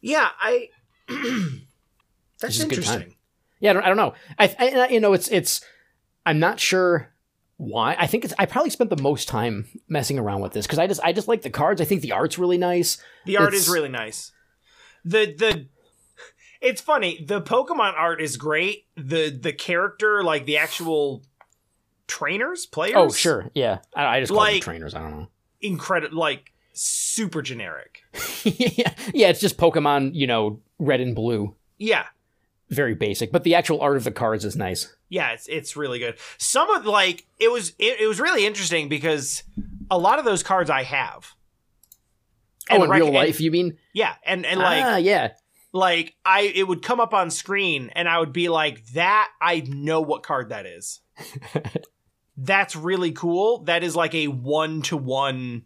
Yeah, I. That's Which is a good time. interesting. yeah i don't, I don't know I, I you know it's it's i'm not sure why i think it's i probably spent the most time messing around with this because i just i just like the cards i think the art's really nice The art It's- is really nice. The the it's funny. The Pokemon art is great. The the character, like the actual trainers, players. oh sure yeah i, I just call them trainers i don't know incredible. Like super generic. yeah, yeah, it's just Pokemon, you know, red and blue. Yeah, Very basic, but the actual art of the cards is nice. yeah. It's it's really good. Some of like it was it, it was really interesting because a lot of those cards I have. oh, in rec- real and- life, you mean? yeah, and and like ah, yeah. like I it would come up on screen and I would be like that I know what card that is. That's really cool. That is like a one to one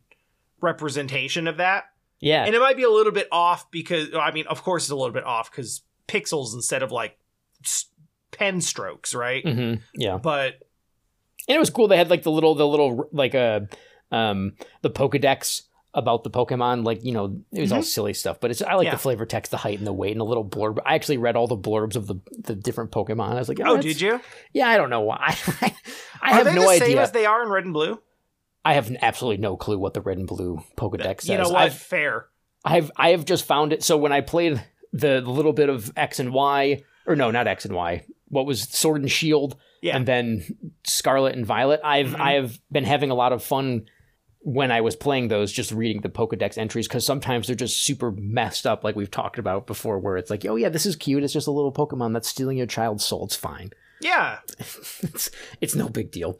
representation of that. Yeah. And it might be a little bit off because I mean of course it's a little bit off cuz pixels instead of like pen strokes, right? hmm Yeah. But And it was cool. They had like the little, the little, like, uh, um, the Pokedex about the Pokemon. Like, you know, it was all silly stuff, but it's, I like Mm-hmm. Yeah. the flavor text, the height and the weight and a little blurb. I actually read all the blurbs of the, the different Pokemon. I was like, oh, that's- did you? Yeah, I don't know why. I Are have they no the same idea. as they are in red and blue? I have absolutely no clue what the red and blue Pokedex says. You know what? I've, Fair. I've I have just found it. So when I played the, the little bit of X and Y, or no, not X and Y. What was Sword and Shield, Yeah. and then Scarlet and Violet. I've Mhm. I've been having a lot of fun when I was playing those, just reading the Pokedex entries because sometimes they're just super messed up, like we've talked about before. Where it's like, oh yeah, this is cute. It's just a little Pokemon that's stealing your child's soul. It's fine. Yeah. it's it's no big deal.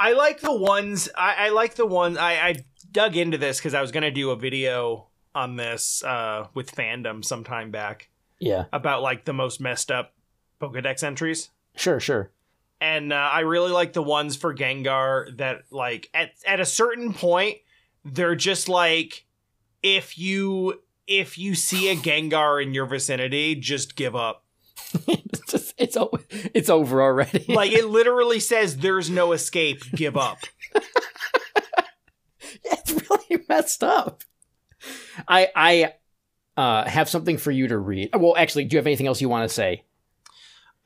I like the ones. I, I like the one. I, I dug into this because I was gonna do a video on this uh, with fandom sometime back Yeah, about like the most messed up Pokedex entries, sure, sure. And uh, I really like the ones for Gengar that like at at a certain point they're just like if you if you see a Gengar in your vicinity, just give up. it's just, it's o- it's over already. Like it literally says there's no escape. Give up. it's really messed up. I I uh, have something for you to read. Well, actually, do you have anything else you want to say?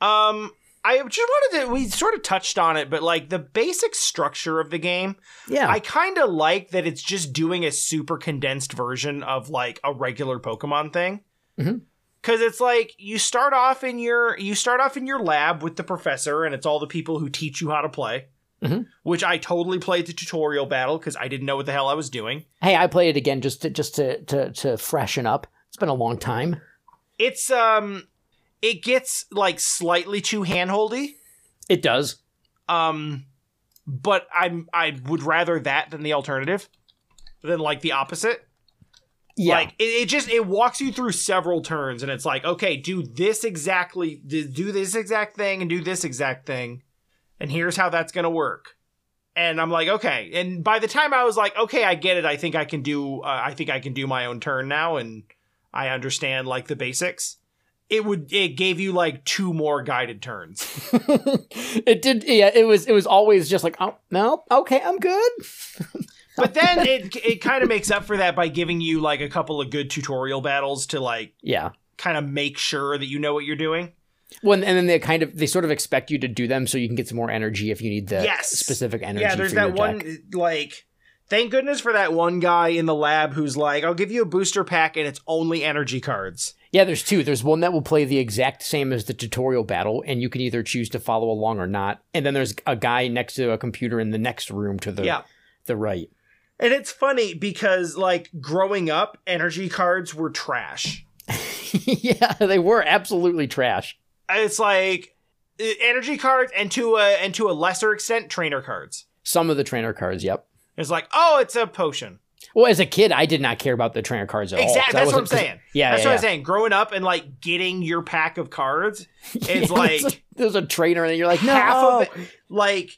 Um, I just wanted to. We sort of touched on it, but like the basic structure of the game, Yeah, I kind of like that it's just doing a super condensed version of like a regular Pokemon thing. Mhm. Cause it's like you start off in your you start off in your lab with the professor, and it's all the people who teach you how to play. Mhm. Which I totally played the tutorial battle because I didn't know what the hell I was doing. hey, I played it again just to just to to to freshen up. It's been a long time. It's um, it gets like slightly too handholdy. It does. Um, but I'm I would rather that than the alternative, than like the opposite. Yeah, Like it, it just it walks you through several turns, and it's like, okay, do this exactly, do this exact thing, and do this exact thing, and here's how that's gonna work. And I'm like, okay. And by the time I was like, okay, I get it. I think I can do. Uh, I think I can do my own turn now, and I understand like the basics. It would. It gave you like two more guided turns. it did. Yeah, it was. It was always just like, oh no, okay, I'm good. But then it it kind of makes up for that by giving you like a couple of good tutorial battles to like Yeah. kind of make sure that you know what you're doing. Well, and then they kind of they sort of expect you to do them so you can get some more energy if you need the Yes. specific energy. yeah, there's that one deck. like thank goodness for that one guy in the lab who's like, "I'll give you a booster pack and it's only energy cards." Yeah, there's two. There's one that will play the exact same as the tutorial battle, and you can either choose to follow along or not. And then there's a guy next to a computer in the next room to the Yeah. the right. And it's funny because like growing up, energy cards were trash. yeah, they were absolutely trash. It's like energy cards and to a and to a lesser extent trainer cards. Some of the trainer cards, yep. It's like, "Oh, it's a potion." Well, as a kid, I did not care about the trainer cards at all. 'cause Exactly. That's what I'm saying. Yeah, That's yeah, what yeah. I'm saying. Growing up and like getting your pack of cards, is Yeah, like there's a, there's a trainer, and you're like, no. half of it. Like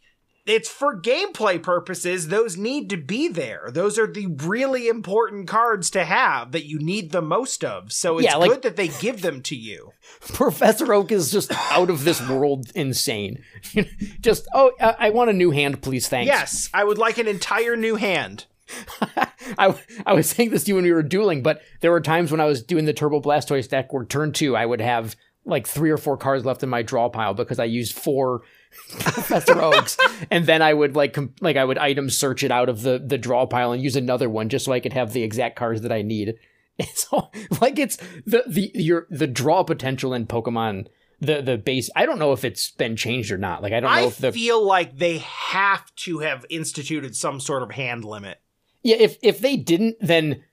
it's for gameplay purposes. Those need to be there. Those are the really important cards to have that you need the most of. So it's Yeah, like- good that they give them to you. Professor Oak is just out of this world insane. just oh, I, I want a new hand, please. Thanks. Yes, I would like an entire new hand. I, I was saying this to you when we were dueling, but there were times when I was doing the Turbo Blastoise deck where turn two, I would have like three or four cards left in my draw pile because I used four Professor Oaks, and then I would like com- like I would item search it out of the the draw pile and use another one just so I could have the exact cards that I need. And so like it's the the your the draw potential in Pokemon. The the base I don't know if it's been changed or not. Like I don't know I if the feel like they have to have instituted some sort of hand limit. Yeah, if if they didn't, then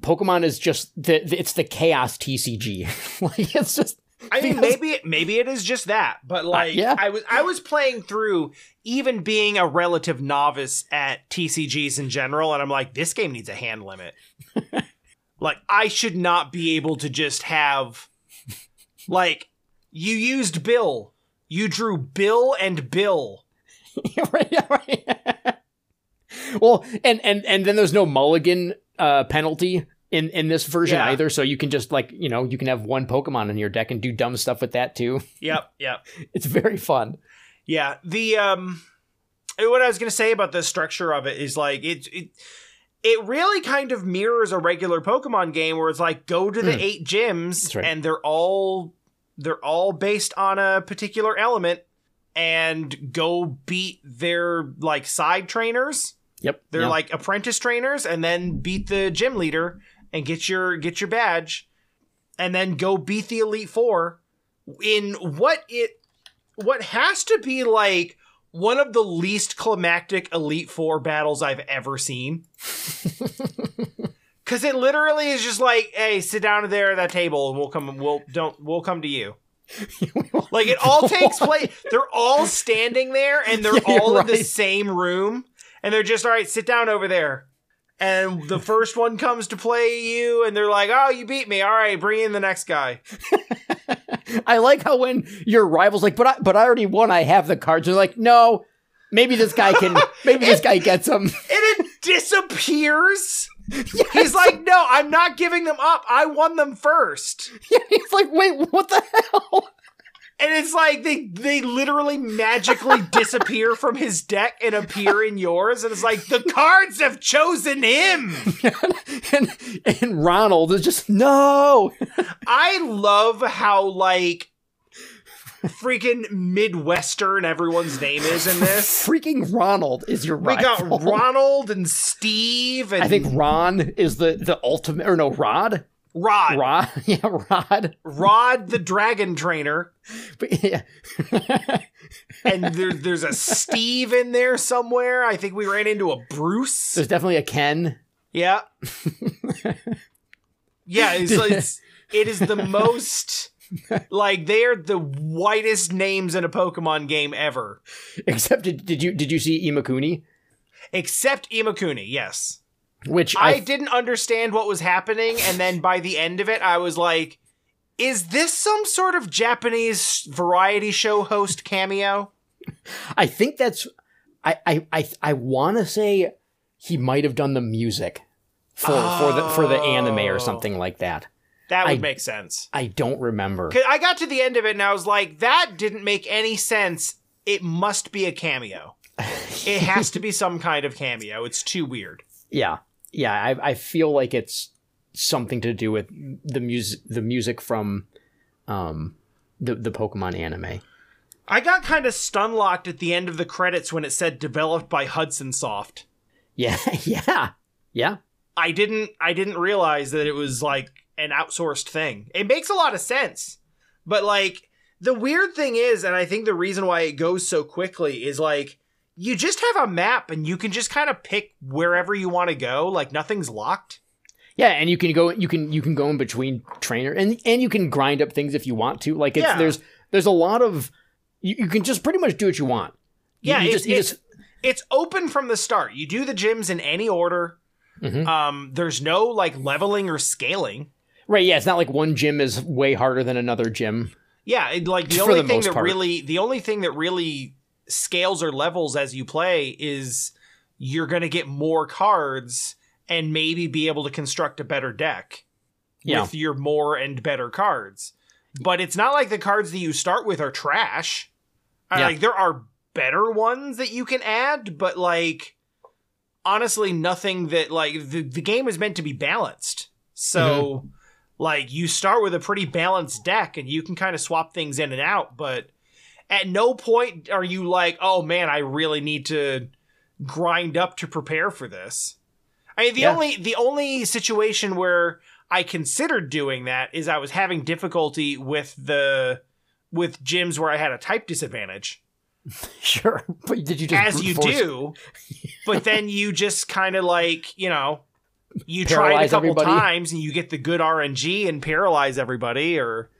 Pokemon is just the, the- it's the chaos TCG. like it's just I mean, Because- maybe it, maybe it is just that, but uh, like, yeah. I was I was playing through, even being a relative novice at TCGs in general, and I'm like, this game needs a hand limit. like, I should not be able to just have, like, you used Bill, you drew Bill and Bill. right, right. Well, and and and then there's no mulligan uh, penalty in in this version Yeah. either, so you can just like you know you can have one Pokemon in your deck and do dumb stuff with that too. Yep, yep. It's very fun. Yeah, the um what I was going to say about the structure of it is like it it it really kind of mirrors a regular Pokemon game where it's like go to the Mm. eight gyms right. and they're all they're all based on a particular element and go beat their like side trainers. Yep, They're yeah. like apprentice trainers and then beat the gym leader and get your get your badge and then go beat the elite 4 in what it what has to be like one of the least climactic elite 4 battles I've ever seen. Cuz it literally is just like, "Hey, sit down there at that table and we'll come we'll don't we'll come to you." Like it all takes place. They're all standing there and they're Yeah, all in the same room and they're just all right, sit down over there. And the first one comes to play you and they're like, "Oh, you beat me. All right, bring in the next guy." I like how when your rival's like, but I but I already won. I have the cards. They're like, no, maybe this guy can. Maybe this guy gets them. And it disappears. He's like, "No, I'm not giving them up. I won them first. He's like, wait, what the hell? And it's like they they literally magically disappear from his deck and appear in yours and it's like the cards have chosen him. and and Ronald is just no. I love how like freaking Midwestern everyone's name is in this. Freaking Ronald is your We rival. got Ronald and Steve and I think Ron is the the ultimate, or no, Rod. Rod. Rod, yeah, Rod. Rod the dragon trainer. But yeah, And there, there's a Steve in there somewhere. I think we ran into a Bruce. there's definitely a Ken. Yeah. yeah, it's, it's it is the most like they're the whitest names in a Pokemon game ever. Except did, did you did you see Imakuni? Except Imakuni, yes. Which I I, didn't understand what was happening, and then by the end of it, I was like, is this some sort of Japanese variety show host cameo? I think that's I I I, I want to say he might have done the music for for the for the anime or Oh. something like that. That would I- make sense. I don't remember. I got to the end of it and I was like, that didn't make any sense. It must be a cameo. It has to be some kind of cameo. It's too weird. Yeah, yeah. I I feel like it's something to do with the music the music from um the the Pokemon anime. I got kind of stun locked at the end of the credits when it said developed by Hudson Soft. Yeah, yeah, yeah. I didn't I didn't realize that it was like an outsourced thing. It makes a lot of sense. But like the weird thing is and I think the reason why it goes so quickly is like you just have a map and you can just kind of pick wherever you want to go, like nothing's locked. Yeah, and you can go you can you can go in between trainer and and you can grind up things if you want to. Like it's Yeah. there's there's a lot of you, you can just pretty much do what you want. You- Yeah, you it- just it's- just It's open from the start. You do the gyms in any order. Mhm. Um there's no like leveling or scaling. right. Yeah, it's not like one gym is way harder than another gym. Yeah, it, like the For only the thing that part. really the only thing that really scales or levels as you play is you're going to get more cards and maybe be able to construct a better deck Yeah. with your more and better cards. But it's not like the cards that you start with are trash. Yeah. Like there are better ones that you can add, but like honestly nothing that like the, the game is meant to be balanced. So mm-hmm. like you start with a pretty balanced deck and you can kind of swap things in and out, but at no point are you like, "Oh man, I really need to grind up to prepare for this." I mean, the Yeah. only the only situation where I considered doing that is I was having difficulty with the with gyms where I had a type disadvantage, Sure. But did you just as you force- do. but then you just kind of like you know you try it a couple everybody? times and you get the good RNG and paralyze everybody, or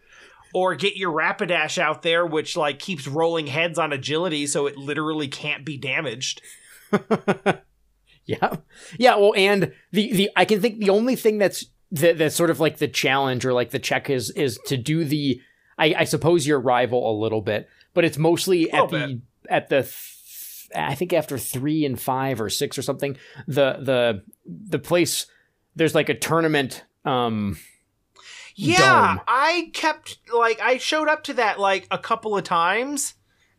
or get your Rapidash out there, which like keeps rolling heads on agility, so it literally can't be damaged. Yeah, yeah. Well, and the the I can think the only thing that's that, that's sort of like the challenge or like the check is is to do the I, I suppose your rival a little bit, but it's mostly at the at the th- I think after three and five or six or something the the the place there's like a tournament um Yeah, Dome. I kept like I showed up to that like a couple of times,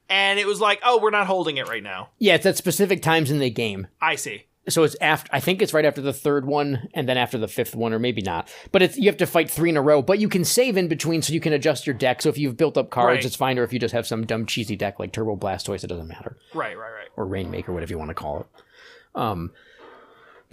and it was like, oh, we're not holding it right now. yeah it's at specific times in the game I see. so it's after I think it's right after the third one and then after the fifth one or maybe not. But it's you have to fight three in a row, but you can save in between so you can adjust your deck. So if you've built up cards, Right. it's fine, or if you just have some dumb cheesy deck like Turbo Blastoise, it doesn't matter. Right, right, right. Or Rainmaker, whatever you want to call it. Um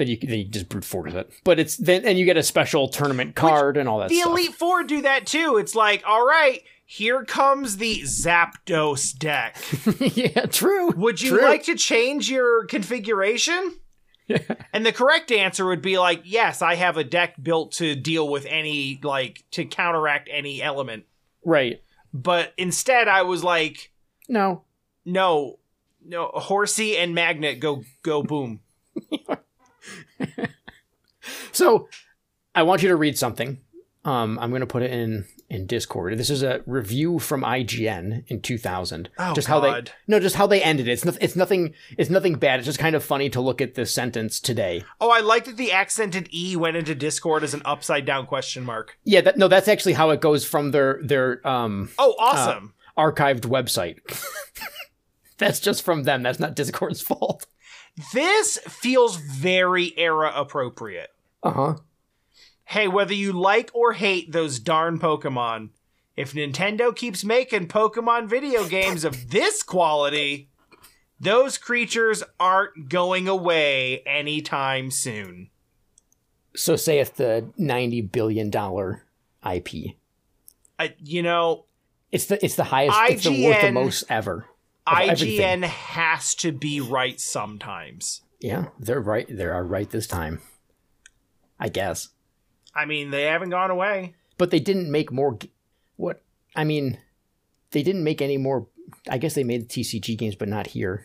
then you, then you just brute force it. But it's then and you get a special tournament card and all that The stuff. Elite Four do that too. It's like, all right, here comes the Zapdos deck. yeah, true. Would you True. like to change your configuration? and the correct answer would be like, yes, I have a deck built to deal with any like to counteract any element. Right. But instead, I was like, No. no, no, Horsey and Magnet go go boom. So I want you to read something. Um, I'm going to put it in in Discord. This is a review from IGN in 2000. Oh, just how they God. no, just how they ended it. It's not, it's nothing. It's nothing bad. It's just kind of funny to look at this sentence today. Oh, I like that the accented E went into Discord as an upside down question mark. Yeah, that, no, that's actually how it goes from their their um, Oh, awesome. archived website. that's just from them. That's not Discord's fault. This feels very era appropriate. Uh huh. Hey, whether you like or hate those darn Pokemon, if Nintendo keeps making Pokemon video games of this quality, those creatures aren't going away anytime soon. So saith the ninety billion dollar IP. I, you know, It's the it's the highest. It's the worth the most ever. IGN everything. has to be right sometimes. Yeah, they're right. They are right this time. I guess. I mean, they haven't gone away. But they didn't make more. What? I mean, they didn't make any more. I guess they made TCG games, but not here.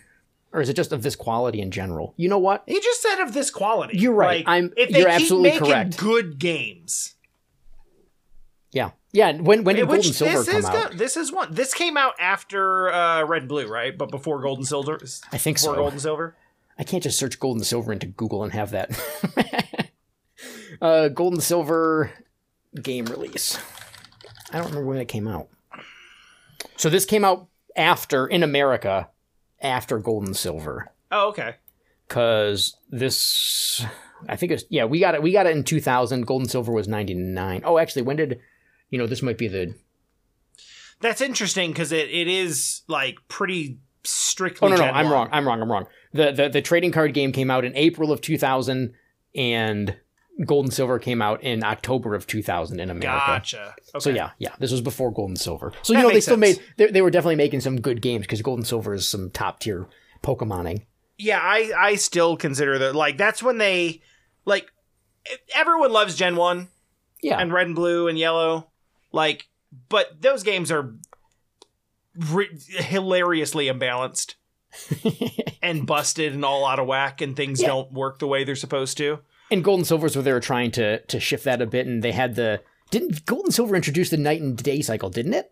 Or is it just of this quality in general? You know what? He just said of this quality. You're right. Like, I'm- If they you're keep absolutely making correct. Good games. Yeah, yeah. When when did Which Gold and Silver this come is out? good. This is one. This came out after uh, Red and Blue, right? But before Gold and Silver. I think Before so. Gold and Silver. I can't just search Gold and Silver into Google and have that. uh, Gold and Silver game release. I don't remember when it came out. So this came out after in America, after Gold and Silver. Oh, okay. because this I think it's yeah we got it we got it in 2000 gold and silver was 99 oh actually when did you know this might be the That's interesting because it, it is like pretty strictly. oh no no I'm 1. wrong I'm wrong I'm wrong the, the the trading card game came out in April of 2000 and gold and silver came out in October of 2000 in America Gotcha. Okay. so yeah yeah this was before gold and silver so That you know they still sense. made they, they were definitely making some good games because gold and silver is some top tier Pokemoning Yeah, I I still consider that like that's when they like everyone loves Gen One yeah and Red and Blue and Yellow, like, but those games are ri hilariously imbalanced and busted and all out of whack, and things Yeah. don't work the way they're supposed to. and gold and silver's where they were trying to to shift that a bit and they had the didn't gold and silver introduce the night and day cycle didn't it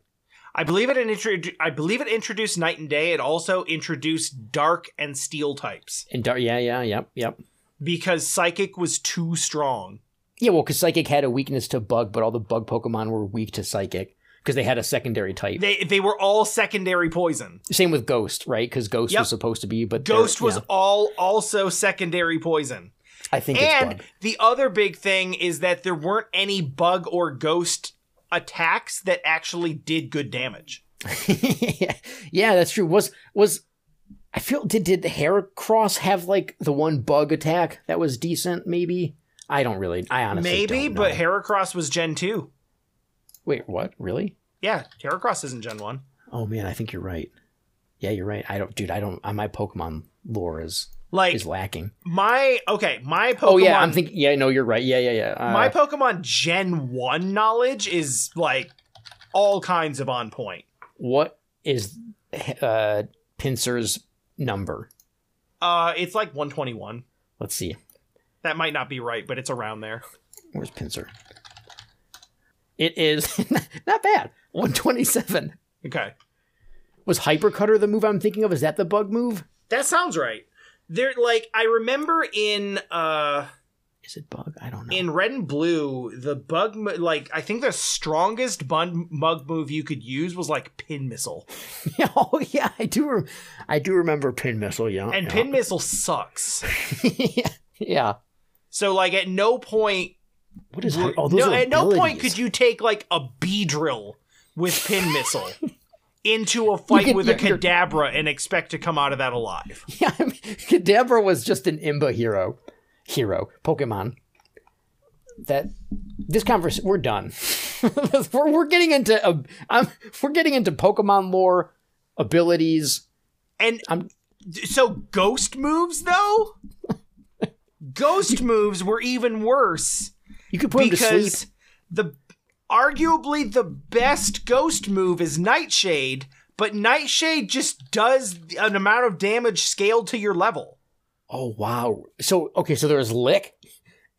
I believe it intro- I believe it introduced night and day. It also introduced dark and steel types And dar- yeah, yeah, yep, yep. because psychic was too strong. Yeah, well, because Psychic had a weakness to Bug, but all the Bug Pokemon were weak to Psychic because they had a secondary type. They they were all secondary poison. Same with Ghost, right? Because Ghost Yep. was supposed to be, but Ghost was yeah, all also secondary poison. I think it's And the other big thing is that there weren't any bug or ghost attacks that actually did good damage. yeah, that's true. Was was I feel did did Heracross have like the one bug attack that was decent? Maybe I don't really. I honestly Maybe, but. Heracross was Gen 2. wait, what? Really? Yeah, Heracross isn't Gen 1. Oh man, I think you're right. Yeah, you're right. I don't, dude. I don't. uh, My Pokemon lore is Like is lacking. my okay, my Pokemon oh yeah, I'm thinking. Yeah, no, you're right. Yeah, yeah, yeah. Uh, my Pokemon Gen 1 knowledge is like all kinds of on point. what is uh Pinsir's number? Uh it's like 121. Let's see. That might not be right, but it's around there. Where's Pinsir? It is not bad. 127. Okay. Was Hypercutter the move I'm thinking of? Is that the bug move? That sounds right. There like I remember in uh Is it bug? I don't know. in red and blue, the bug like I think the strongest bun- bug move you could use was like pin missile, oh yeah, I do. Rem- I do remember Pin Missile. Yeah, and yeah. pin missile sucks. yeah, yeah. So like at no point, What is? Hy- oh, those no, at no point could you take like a Beedrill with pin missile into a fight could- with a Kadabra and expect to come out of that alive. Yeah, I mean, Kadabra was just an Imba hero, hero Pokemon. That this conversation, we're done. we're, we're getting into um, I'm, we're getting into Pokemon lore, abilities. And I'm- so ghost moves though, ghost moves were even worse. You could put him to sleep. because the arguably the best ghost move is Nightshade, but Nightshade just does an amount of damage scaled to your level. Oh wow! So okay, so there's Lick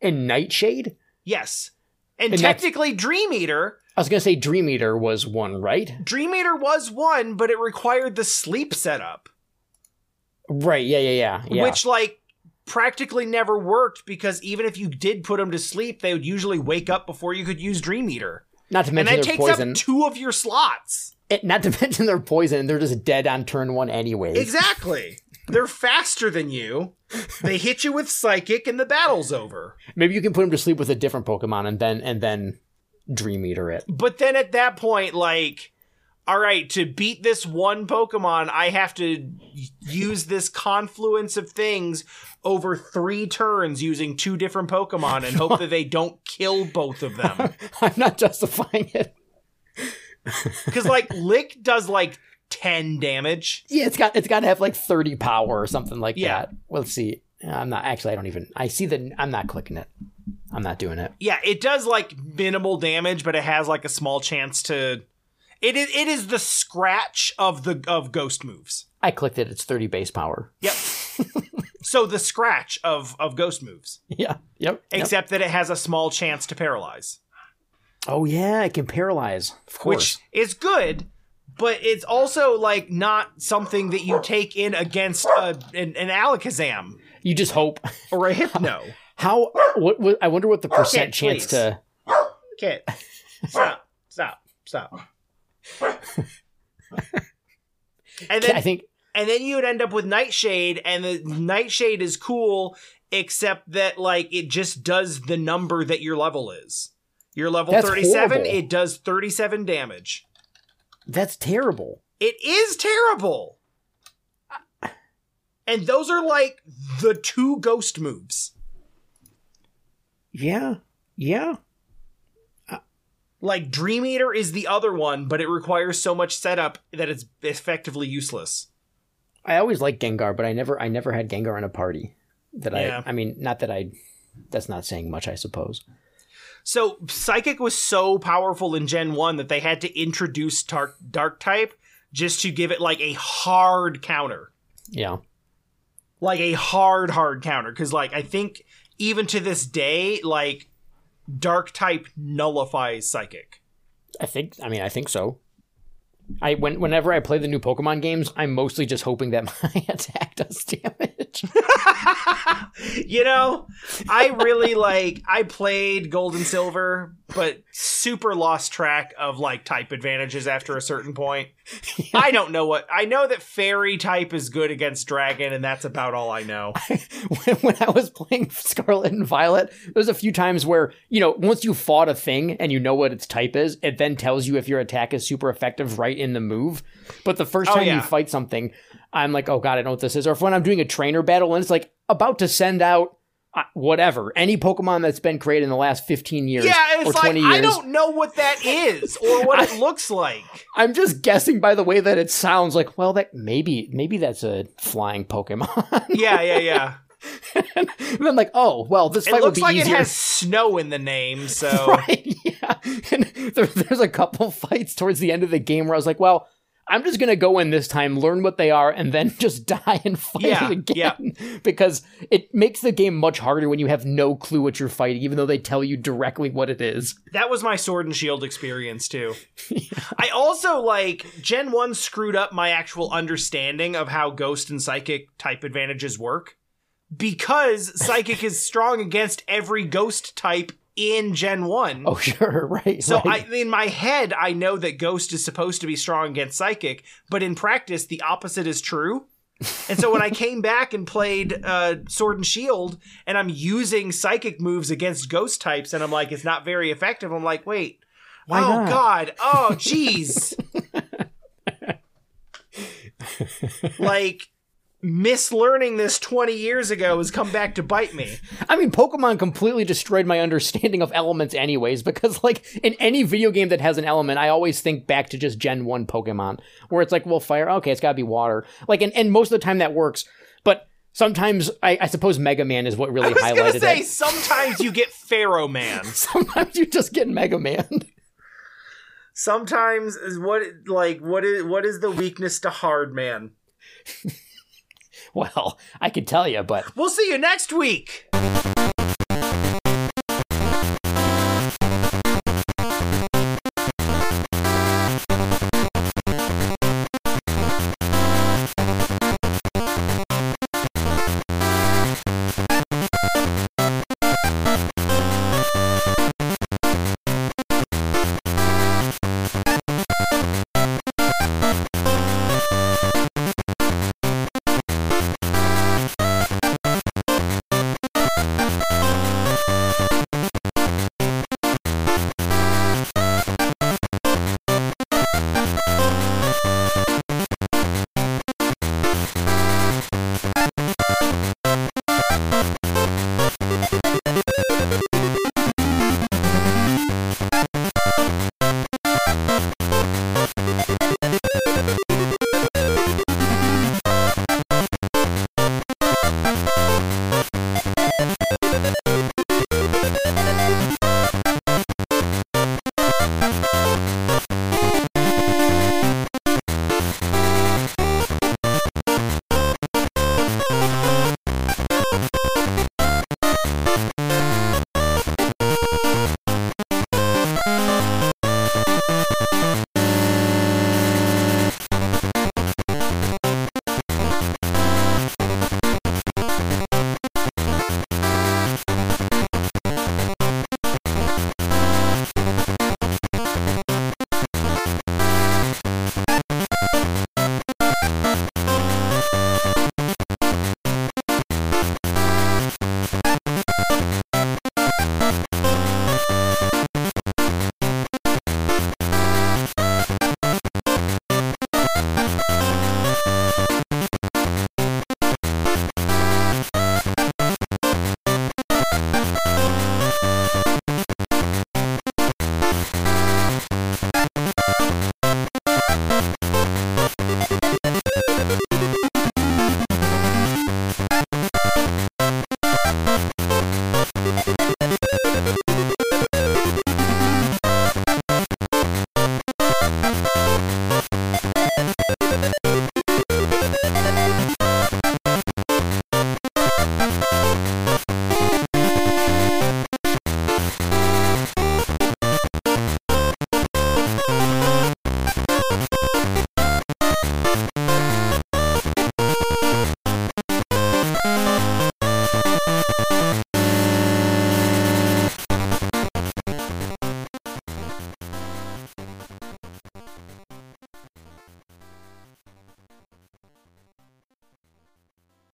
and Nightshade. Yes. And, And technically Dream Eater, I was gonna say Dream Eater was one, right? Dream Eater was one, but it required the sleep setup, Right. Yeah. Yeah. Yeah. Yeah. which like practically never worked because even if you did put them to sleep, they would usually wake up before you could use Dream Eater. not to mention, And that takes poison. up two of your slots. It- not to mention they're poison, and they're just dead on turn one anyway. Exactly. They're faster than you. They hit you with psychic and the battle's over. Maybe you can put them to sleep with a different Pokemon, and then and then Dream Eater it. But then at that point, like, all right, to beat this one Pokemon, I have to use this confluence of things over three turns using two different Pokemon and hope that they don't kill both of them. I'm not justifying it. Because, like, Lick does like 10 damage. Yeah, it's got it's got to have like 30 power or something like Yeah. that. Well, let's see. I'm not actually. I don't even. I see that. I'm not clicking it. I'm not doing it. Yeah, it does like minimal damage, but it has like a small chance to. It is it is the scratch of the of ghost moves. I clicked it. It's 30 base power. Yep. so the scratch of of ghost moves, Yeah. Yep. yep. except that it has a small chance to paralyze, Oh yeah, it can paralyze. Of course. which is good, but it's also like not something that you take in against a, an, an Alakazam you just hope. or a Hypno. How? What? what I wonder what the percent Kit, chance please. to. Kit, stop, stop, stop. and then I think. And then you would end up with Nightshade, and the Nightshade is cool, except that like it just does the number that your level is. Your level That's thirty-seven, horrible. it does thirty-seven damage. That's terrible. It is terrible. And those are like the two ghost moves. Yeah. Yeah. Uh, like Dream Eater is the other one, but it requires so much setup that it's effectively useless. I always liked Gengar, but I never I never had Gengar in a party. That Yeah. I I mean, not that I that's not saying much, I suppose. So Psychic was so powerful in Gen 1 that they had to introduce dark, dark type just to give it like a hard counter. Yeah. Like a hard, hard counter. Because, like, I think even to this day, like, dark type nullifies Psychic. I think I mean I think so. I when whenever I play the new Pokemon games, I'm mostly just hoping that my attack does damage. you know, I really like I played Gold and Silver, but super lost track of like type advantages after a certain point. I don't know what I know that fairy type is good against dragon, and that's about all I know. when, when I was playing Scarlet and Violet, there's a few times where, you know, once you fought a thing and you know what its type is, it then tells you if your attack is super effective right in the move. But the first Oh, time yeah. you fight something, I'm like, oh god, I know what this is. Or if when I'm doing a trainer battle and it's like about to send out whatever, any Pokemon that's been created in the last 15 years Yeah, it's like 20 years. I don't know what that is or what it looks like. I'm just guessing by the way that it sounds like, well, that maybe maybe that's a flying Pokemon. Yeah, yeah, yeah. and then like, oh, well, this fight would looks be like easier. it has snow in the name, so right? Yeah. And there, there's a couple fights towards the end of the game where I was like, well, I'm just gonna go in this time, learn what they are, and then just die and fight Yeah, it again. Because it makes the game much harder when you have no clue what you're fighting, even though they tell you directly what it is. that was my sword and shield experience too. I also like Gen 1 screwed up my actual understanding of how ghost and psychic type advantages work because psychic is strong against every ghost type in Gen 1. Oh, sure, right. So right. I, in my head, I know that Ghost is supposed to be strong against Psychic, but in practice, the opposite is true. And so when I came back and played uh, Sword and Shield, and I'm using Psychic moves against Ghost types, and I'm like, it's not very effective. I'm like, wait, Why oh not? god, oh jeez, like mislearning this 20 years ago has come back to bite me. I mean, Pokemon completely destroyed my understanding of elements, anyways, because, like, in any video game that has an element, I always think back to just Gen 1 Pokemon, where it's like, well, fire, okay, it's gotta be water. Like, and, and most of the time that works, but sometimes, I, I suppose Mega Man is what really I was highlighted gonna say it. sometimes you get Pharaoh Man. Sometimes you just get Mega Man. sometimes is what like what is what is the weakness to hard man well, I could tell you, but we'll see you next week